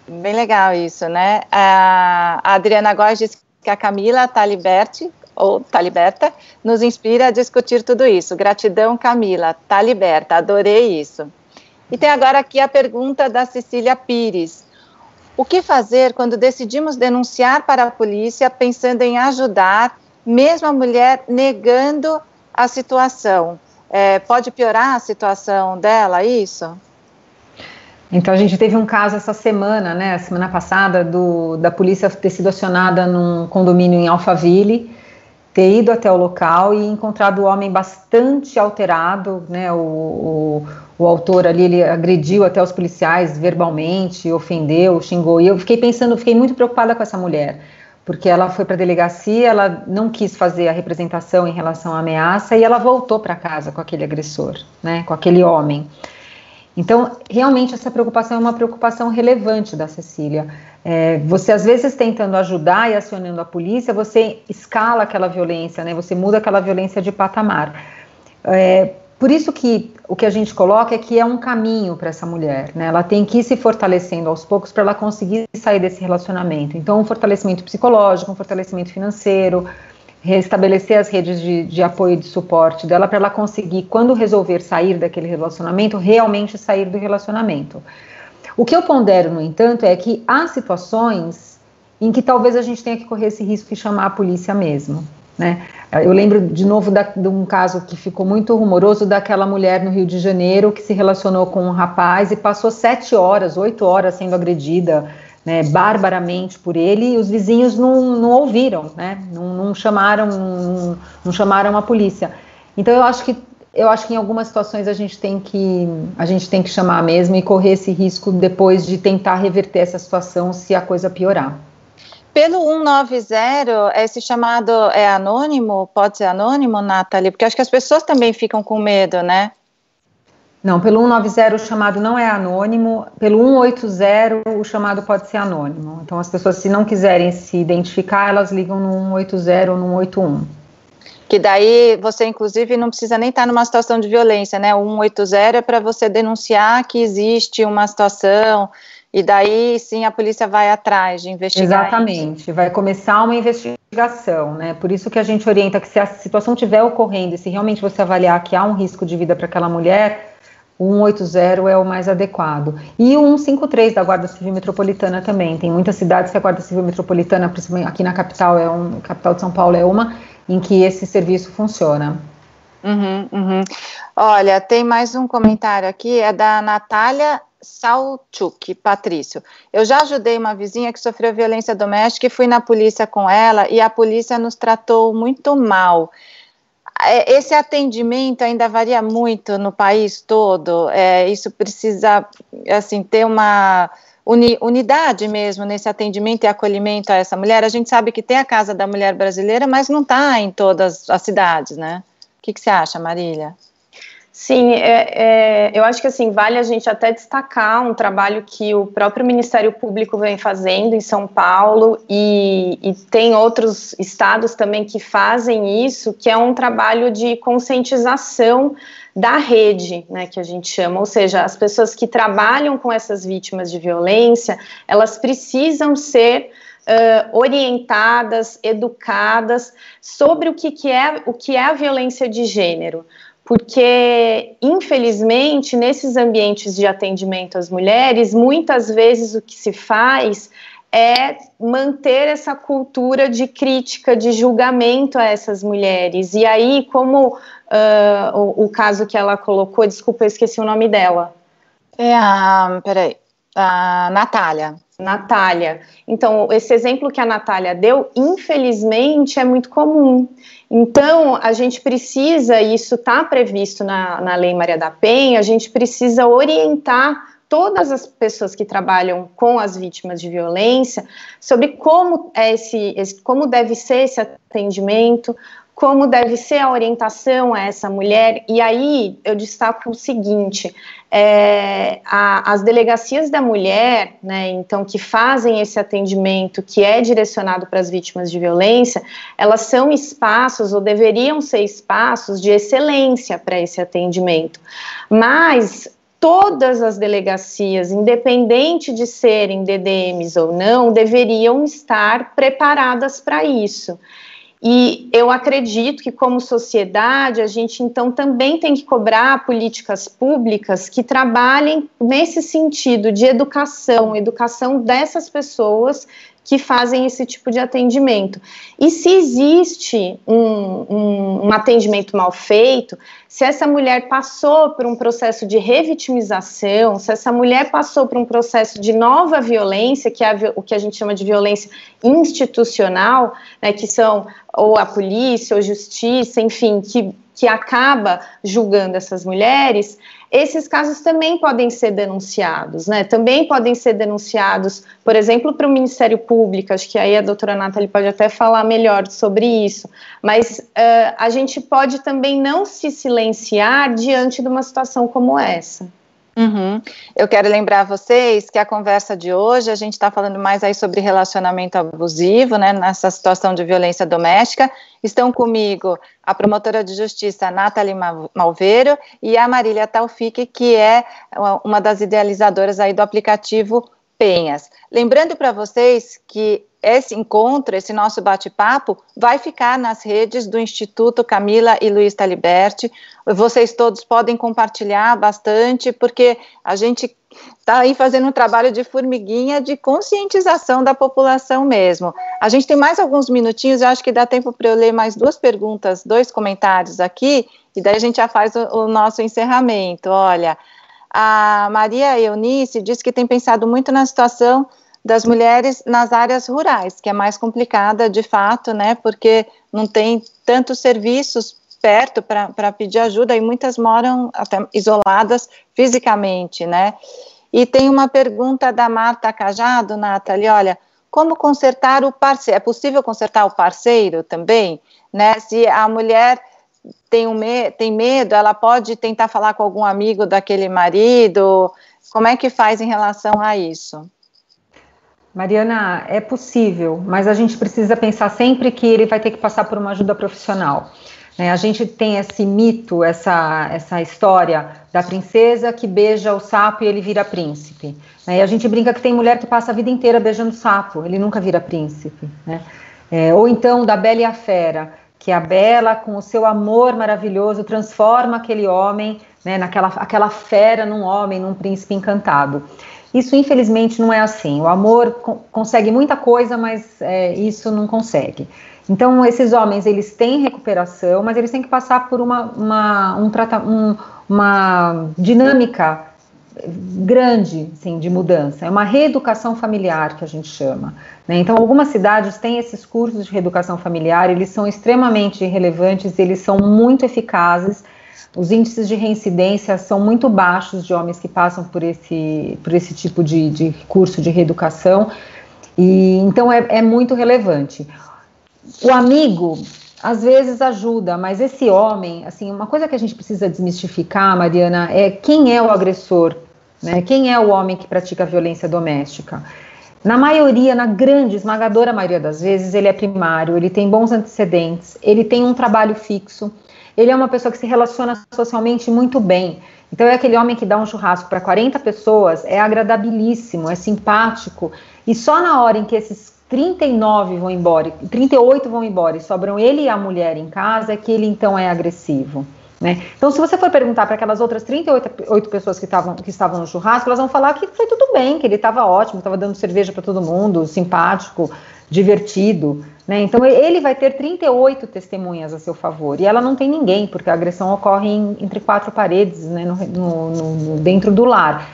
Bem legal isso, né? A Adriana Góes diz que a Camila está liberte, ou tá liberta, nos inspira a discutir tudo isso. Gratidão, Camila, tá liberta, adorei isso. E tem agora aqui a pergunta da Cecília Pires. O que fazer quando decidimos denunciar para a polícia pensando em ajudar, mesmo a mulher negando a situação? É, pode piorar a situação dela, isso? Então a gente teve um caso essa semana, né, semana passada, do, da polícia ter sido acionada num condomínio em Alphaville, ter ido até o local e encontrado o homem bastante alterado, né, o, o, o autor ali, ele agrediu até os policiais verbalmente, ofendeu, xingou, e eu fiquei pensando, fiquei muito preocupada com essa mulher, porque ela foi para a delegacia, ela não quis fazer a representação em relação à ameaça e ela voltou para casa com aquele agressor, né, com aquele homem. Então, realmente, essa preocupação é uma preocupação relevante da Cecília. É, você, às vezes, tentando ajudar e acionando a polícia, você escala aquela violência, né? Você muda aquela violência de patamar. É, por isso que o que a gente coloca é que é um caminho para essa mulher, né? Ela tem que ir se fortalecendo aos poucos para ela conseguir sair desse relacionamento. Então, um fortalecimento psicológico, um fortalecimento financeiro, restabelecer as redes de, de apoio e de suporte dela para ela conseguir, quando resolver sair daquele relacionamento, realmente sair do relacionamento. O que eu pondero, no entanto, é que há situações em que talvez a gente tenha que correr esse risco e chamar a polícia mesmo. Né? Eu lembro de novo da, de um caso que ficou muito rumoroso daquela mulher no Rio de Janeiro que se relacionou com um rapaz e passou sete horas, oito horas sendo agredida né, barbaramente por ele e os vizinhos não, não ouviram, né, não, não chamaram, não, não, chamaram a polícia. Então eu acho que eu acho que em algumas situações a gente tem que a gente tem que chamar mesmo e correr esse risco depois de tentar reverter essa situação se a coisa piorar. Pelo 190, esse chamado é anônimo? Pode ser anônimo, Nathalie? Porque acho que as pessoas também ficam com medo, né? Não, pelo 190 o chamado não é anônimo, pelo 180 o chamado pode ser anônimo. Então as pessoas se não quiserem se identificar, elas ligam no 180 ou no 181. Que daí você inclusive não precisa nem estar numa situação de violência, né? O 180 é para você denunciar que existe uma situação e daí sim a polícia vai atrás de investigar. Exatamente, isso. vai começar uma investigação, né? Por isso que a gente orienta que se a situação estiver ocorrendo e se realmente você avaliar que há um risco de vida para aquela mulher, o 180 é o mais adequado. E o 153 da Guarda Civil Metropolitana também. Tem muitas cidades que a Guarda Civil Metropolitana, principalmente aqui na capital, é um, capital de São Paulo é uma, em que esse serviço funciona. Uhum, uhum. Olha, tem mais um comentário aqui, é da Natália Salchuk, Patrício. Eu já ajudei uma vizinha que sofreu violência doméstica e fui na polícia com ela e a polícia nos tratou muito mal. É, esse atendimento ainda varia muito no país todo. É, isso precisa, assim, ter uma uni, unidade mesmo nesse atendimento e acolhimento a essa mulher. A gente sabe que tem a Casa da Mulher Brasileira, mas não está em todas as cidades, né? O que, que você acha, Marília? Sim, é, é, eu acho que assim vale a gente até destacar um trabalho que o próprio Ministério Público vem fazendo em São Paulo e, e, tem outros estados também que fazem isso, que é um trabalho de conscientização da rede, né, que a gente chama, ou seja, as pessoas que trabalham com essas vítimas de violência, elas precisam ser Uh, orientadas, educadas sobre o que, que, é, o que é a violência de gênero porque, infelizmente, nesses ambientes de atendimento às mulheres, muitas vezes o que se faz é manter essa cultura de crítica, de julgamento a essas mulheres. E aí, como uh, o, o, caso que ela colocou, desculpa, eu esqueci o nome dela. É a, peraí, a Natália. Natália. Então, esse exemplo que a Natália deu, infelizmente, é muito comum. Então, a gente precisa, e isso está previsto na, na Lei Maria da Penha, a gente precisa orientar todas as pessoas que trabalham com as vítimas de violência sobre como é esse, esse como deve ser esse atendimento, como deve ser a orientação a essa mulher. E aí eu destaco o seguinte: é, a, as delegacias da mulher, né, então, que fazem esse atendimento que é direcionado para as vítimas de violência, elas são espaços ou deveriam ser espaços de excelência para esse atendimento. Mas todas as delegacias, independente de serem DDMs ou não, deveriam estar preparadas para isso. E eu acredito que, como sociedade, a gente então também tem que cobrar políticas públicas que trabalhem nesse sentido de educação, educação dessas pessoas que fazem esse tipo de atendimento. E se existe um, um, um, atendimento mal feito, se essa mulher passou por um processo de revitimização, se essa mulher passou por um processo de nova violência, que é o que a gente chama de violência institucional, né, que são ou a polícia ou justiça, enfim, que, que acaba julgando essas mulheres, esses casos também podem ser denunciados, né? Também podem ser denunciados, por exemplo, para o Ministério Público, acho que aí a doutora Nathalie pode até falar melhor sobre isso, mas uh, a gente pode também não se silenciar diante de uma situação como essa. Uhum. Eu quero lembrar vocês que a conversa de hoje a gente está falando mais aí sobre relacionamento abusivo, né, nessa situação de violência doméstica. Estão comigo a promotora de justiça Nathalie Malveiro e a Marília Taufik, que é uma das idealizadoras aí do aplicativo Penhas. Lembrando para vocês que esse encontro, esse nosso bate-papo, vai ficar nas redes do Instituto Camila e Luiz Taliberti. Vocês todos podem compartilhar bastante, porque a gente está aí fazendo um trabalho de formiguinha de conscientização da população mesmo. A gente tem mais alguns minutinhos, eu acho que dá tempo para eu ler mais duas perguntas, dois comentários aqui, e daí a gente já faz o, o nosso encerramento. Olha, a Maria Eunice disse que tem pensado muito na situação das mulheres nas áreas rurais, que é mais complicada de fato, né, porque não tem tantos serviços perto para pedir ajuda e muitas moram até isoladas fisicamente, né. E tem uma pergunta da Marta Cajado, Nathalie, olha, como consertar o parceiro? É possível consertar o parceiro também? Né? Se a mulher tem, um me tem medo, ela pode tentar falar com algum amigo daquele marido? Como é que faz em relação a isso? Mariana, é possível, mas a gente precisa pensar sempre que ele vai ter que passar por uma ajuda profissional. Né? A gente tem esse mito, essa, essa história da princesa que beija o sapo e ele vira príncipe. Né? E a gente brinca que tem mulher que passa a vida inteira beijando sapo, ele nunca vira príncipe. Né? É, ou então da Bela e a Fera, que a Bela, com o seu amor maravilhoso, transforma aquele homem, né, naquela aquela fera num homem, num príncipe encantado. Isso, infelizmente, não é assim. O amor co consegue muita coisa, mas é, isso não consegue. Então, esses homens, eles têm recuperação, mas eles têm que passar por uma, uma, um, um, uma dinâmica grande sim, de mudança. É uma reeducação familiar que a gente chama. Né? Então, algumas cidades têm esses cursos de reeducação familiar, eles são extremamente relevantes, eles são muito eficazes os índices de reincidência são muito baixos de homens que passam por esse, por esse tipo de, de curso de reeducação, e então é, é muito relevante. O amigo, às vezes ajuda, mas esse homem, assim, uma coisa que a gente precisa desmistificar, Mariana, é quem é o agressor, né? Quem é o homem que pratica violência doméstica? Na maioria, na grande, esmagadora maioria das vezes, ele é primário, ele tem bons antecedentes, ele tem um trabalho fixo, ele é uma pessoa que se relaciona socialmente muito bem. Então é aquele homem que dá um churrasco para 40 pessoas, é agradabilíssimo, é simpático, e só na hora em que esses 39 vão embora, 38 vão embora e sobram ele e a mulher em casa, é que ele então é agressivo. Né? Então, se você for perguntar para aquelas outras 38 pessoas que, tavam, que estavam no churrasco, elas vão falar que foi tudo bem, que ele estava ótimo, estava dando cerveja para todo mundo, simpático, divertido. Né? Então, ele vai ter 38 testemunhas a seu favor. E ela não tem ninguém, porque a agressão ocorre em, entre quatro paredes, né, no, no, no, dentro do lar.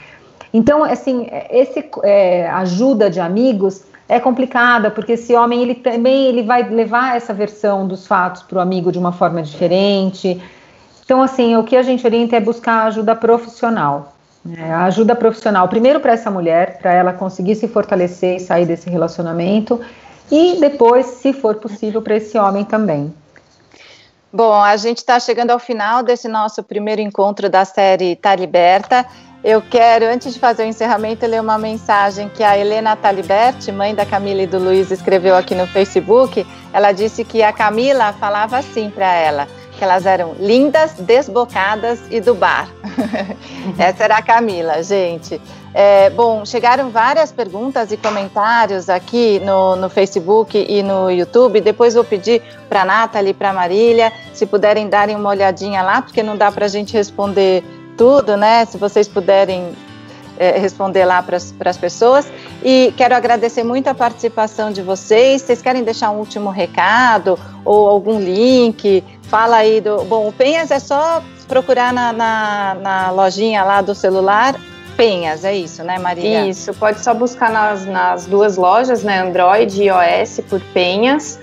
Então, assim, esse é, ajuda de amigos é complicada, porque esse homem ele também ele vai levar essa versão dos fatos para o amigo de uma forma diferente. Então, assim, o que a gente orienta é buscar ajuda profissional. Né? Ajuda profissional, primeiro para essa mulher, para ela conseguir se fortalecer e sair desse relacionamento, e depois, se for possível, para esse homem também. Bom, a gente está chegando ao final desse nosso primeiro encontro da série Tá Liberta. Eu quero, antes de fazer o encerramento, ler uma mensagem que a Helena Taliberti, mãe da Camila e do Luiz, escreveu aqui no Facebook. Ela disse que a Camila falava assim para ela, que elas eram lindas, desbocadas e do bar. Essa era a Camila, gente. É, bom, chegaram várias perguntas e comentários aqui no, no Facebook e no YouTube. Depois vou pedir para a Nathalie e para a Marília, se puderem darem uma olhadinha lá, porque não dá para a gente responder tudo, né? Se vocês puderem é, responder lá para as pessoas. E quero agradecer muito a participação de vocês. Vocês querem deixar um último recado ou algum link? Fala aí do. Bom, o Penhas é só procurar na, na, na lojinha lá do celular Penhas, é isso, né, Maria? Isso, pode só buscar nas, nas duas lojas, né, Android e iOS por Penhas.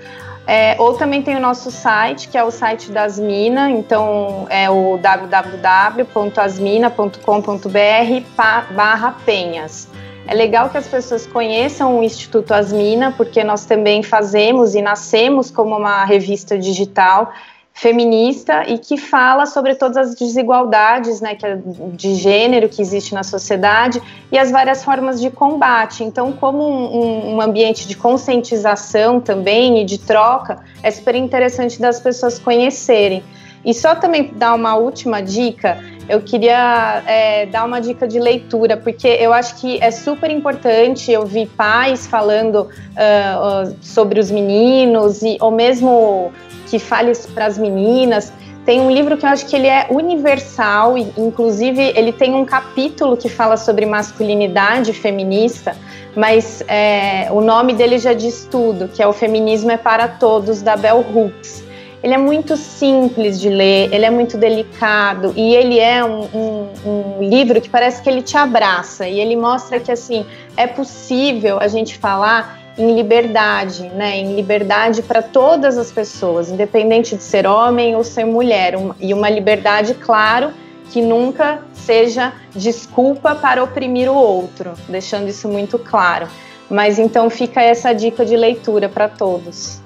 É, ou também tem o nosso site, que é o site das Minas, então é o www.asmina.com.br barra penhas. É legal que as pessoas conheçam o Instituto Asmina, porque nós também fazemos e nascemos como uma revista digital feminista e que fala sobre todas as desigualdades né, que, é de gênero que existe na sociedade e as várias formas de combate. Então, como um, um, ambiente de conscientização também e de troca, é super interessante das pessoas conhecerem. E só também dar uma última dica, eu queria é, dar uma dica de leitura, porque eu acho que é super importante. Eu vi pais falando uh, sobre os meninos, e, ou mesmo que fale para as meninas. Tem um livro que eu acho que ele é universal, e inclusive ele tem um capítulo que fala sobre masculinidade feminista, mas é, o nome dele já diz tudo, que é O Feminismo é para Todos, da Bell Hooks. Ele é muito simples de ler, ele é muito delicado e ele é um, um, um livro que parece que ele te abraça e ele mostra que assim é possível a gente falar em liberdade, né? Em liberdade para todas as pessoas, independente de ser homem ou ser mulher, um, e uma liberdade, claro, que nunca seja desculpa para oprimir o outro, deixando isso muito claro. Mas então fica essa dica de leitura para todos.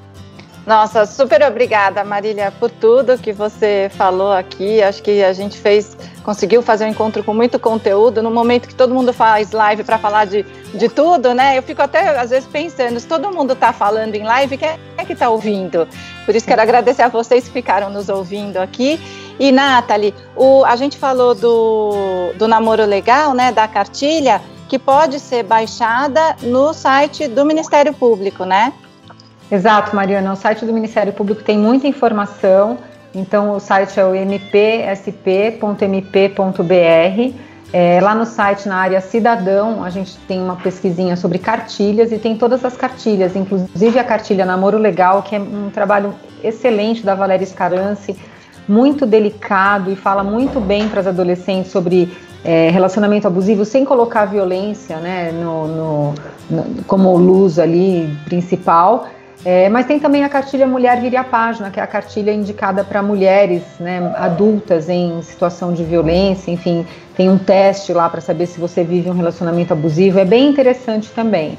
Nossa, super obrigada, Marília, por tudo que você falou aqui. Acho que a gente fez, conseguiu fazer um encontro com muito conteúdo no momento que todo mundo faz live para falar de, de tudo, né? Eu fico até às vezes pensando, se todo mundo está falando em live, quem é que está ouvindo? Por isso quero agradecer a vocês que ficaram nos ouvindo aqui. E Nathalie, o, a gente falou do, do namoro legal, né? Da cartilha, que pode ser baixada no site do Ministério Público, né? Exato, Mariana. O site do Ministério Público tem muita informação. Então, o site é o mpsp.mp.br. É, lá no site, na área cidadão, a gente tem uma pesquisinha sobre cartilhas e tem todas as cartilhas, inclusive a cartilha Namoro Legal, que é um trabalho excelente da Valéria Scarance, muito delicado e fala muito bem para as adolescentes sobre é, relacionamento abusivo sem colocar a violência né, no, no, no, como luz ali principal. É, mas tem também a cartilha Mulher Vire a Página, que é a cartilha indicada para mulheres né, adultas em situação de violência, enfim, tem um teste lá para saber se você vive um relacionamento abusivo, é bem interessante também.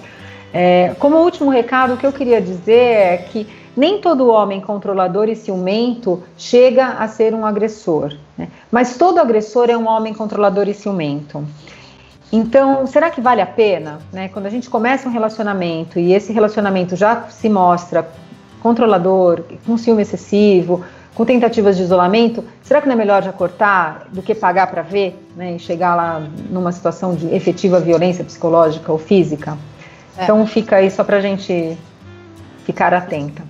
É, como último recado, o que eu queria dizer é que nem todo homem controlador e ciumento chega a ser um agressor, né? mas todo agressor é um homem controlador e ciumento. Então, será que vale a pena? Né? Quando a gente começa um relacionamento e esse relacionamento já se mostra controlador, com ciúme excessivo, com tentativas de isolamento, será que não é melhor já cortar do que pagar para ver né, e chegar lá numa situação de efetiva violência psicológica ou física? É. Então, fica aí só para a gente ficar atenta.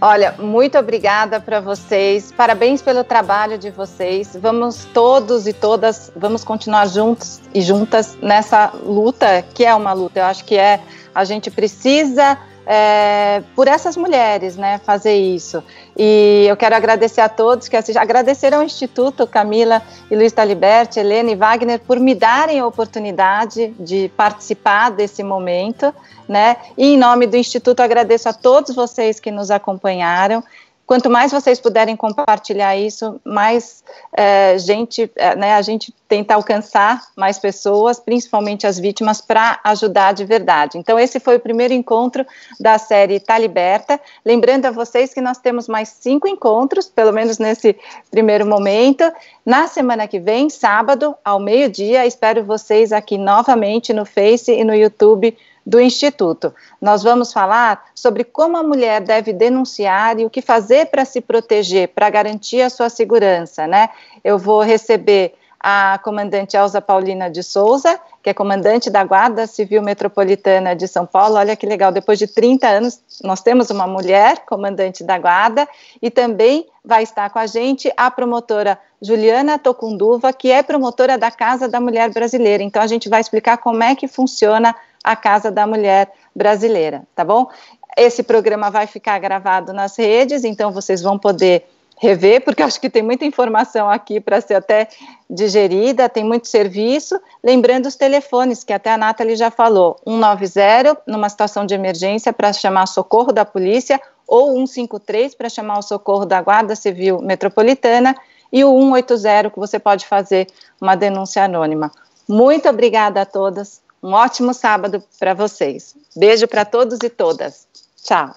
Olha, muito obrigada para vocês. Parabéns pelo trabalho de vocês. Vamos todos e todas, vamos continuar juntos e juntas nessa luta, que é uma luta. Eu acho que é a gente precisa é, por essas mulheres, né, fazer isso. E eu quero agradecer a todos que assistiram, agradecer ao Instituto Camila e Luiz Taliberti, Helena e Wagner por me darem a oportunidade de participar desse momento, né? E em nome do Instituto agradeço a todos vocês que nos acompanharam quanto mais vocês puderem compartilhar isso, mais é, gente, é, né, a gente tenta alcançar mais pessoas, principalmente as vítimas, para ajudar de verdade. Então, esse foi o primeiro encontro da série Tá Liberta. Lembrando a vocês que nós temos mais cinco encontros, pelo menos nesse primeiro momento. Na semana que vem, sábado, ao meio-dia, espero vocês aqui novamente no Face e no YouTube do Instituto. Nós vamos falar sobre como a mulher deve denunciar e o que fazer para se proteger, para garantir a sua segurança, né? Eu vou receber a comandante Elza Paulina de Souza, que é comandante da Guarda Civil Metropolitana de São Paulo. Olha que legal, depois de 30 anos, nós temos uma mulher comandante da Guarda e também vai estar com a gente a promotora Juliana Tocunduva, que é promotora da Casa da Mulher Brasileira. Então, a gente vai explicar como é que funciona a Casa da Mulher Brasileira, tá bom? Esse programa vai ficar gravado nas redes, então vocês vão poder rever, porque acho que tem muita informação aqui para ser até digerida, tem muito serviço. Lembrando os telefones, que até a Nathalie já falou: 190 numa situação de emergência para chamar socorro da polícia, ou 153 para chamar o socorro da Guarda Civil Metropolitana, e o 180 que você pode fazer uma denúncia anônima. Muito obrigada a todas. Um ótimo sábado para vocês. Beijo para todos e todas. Tchau.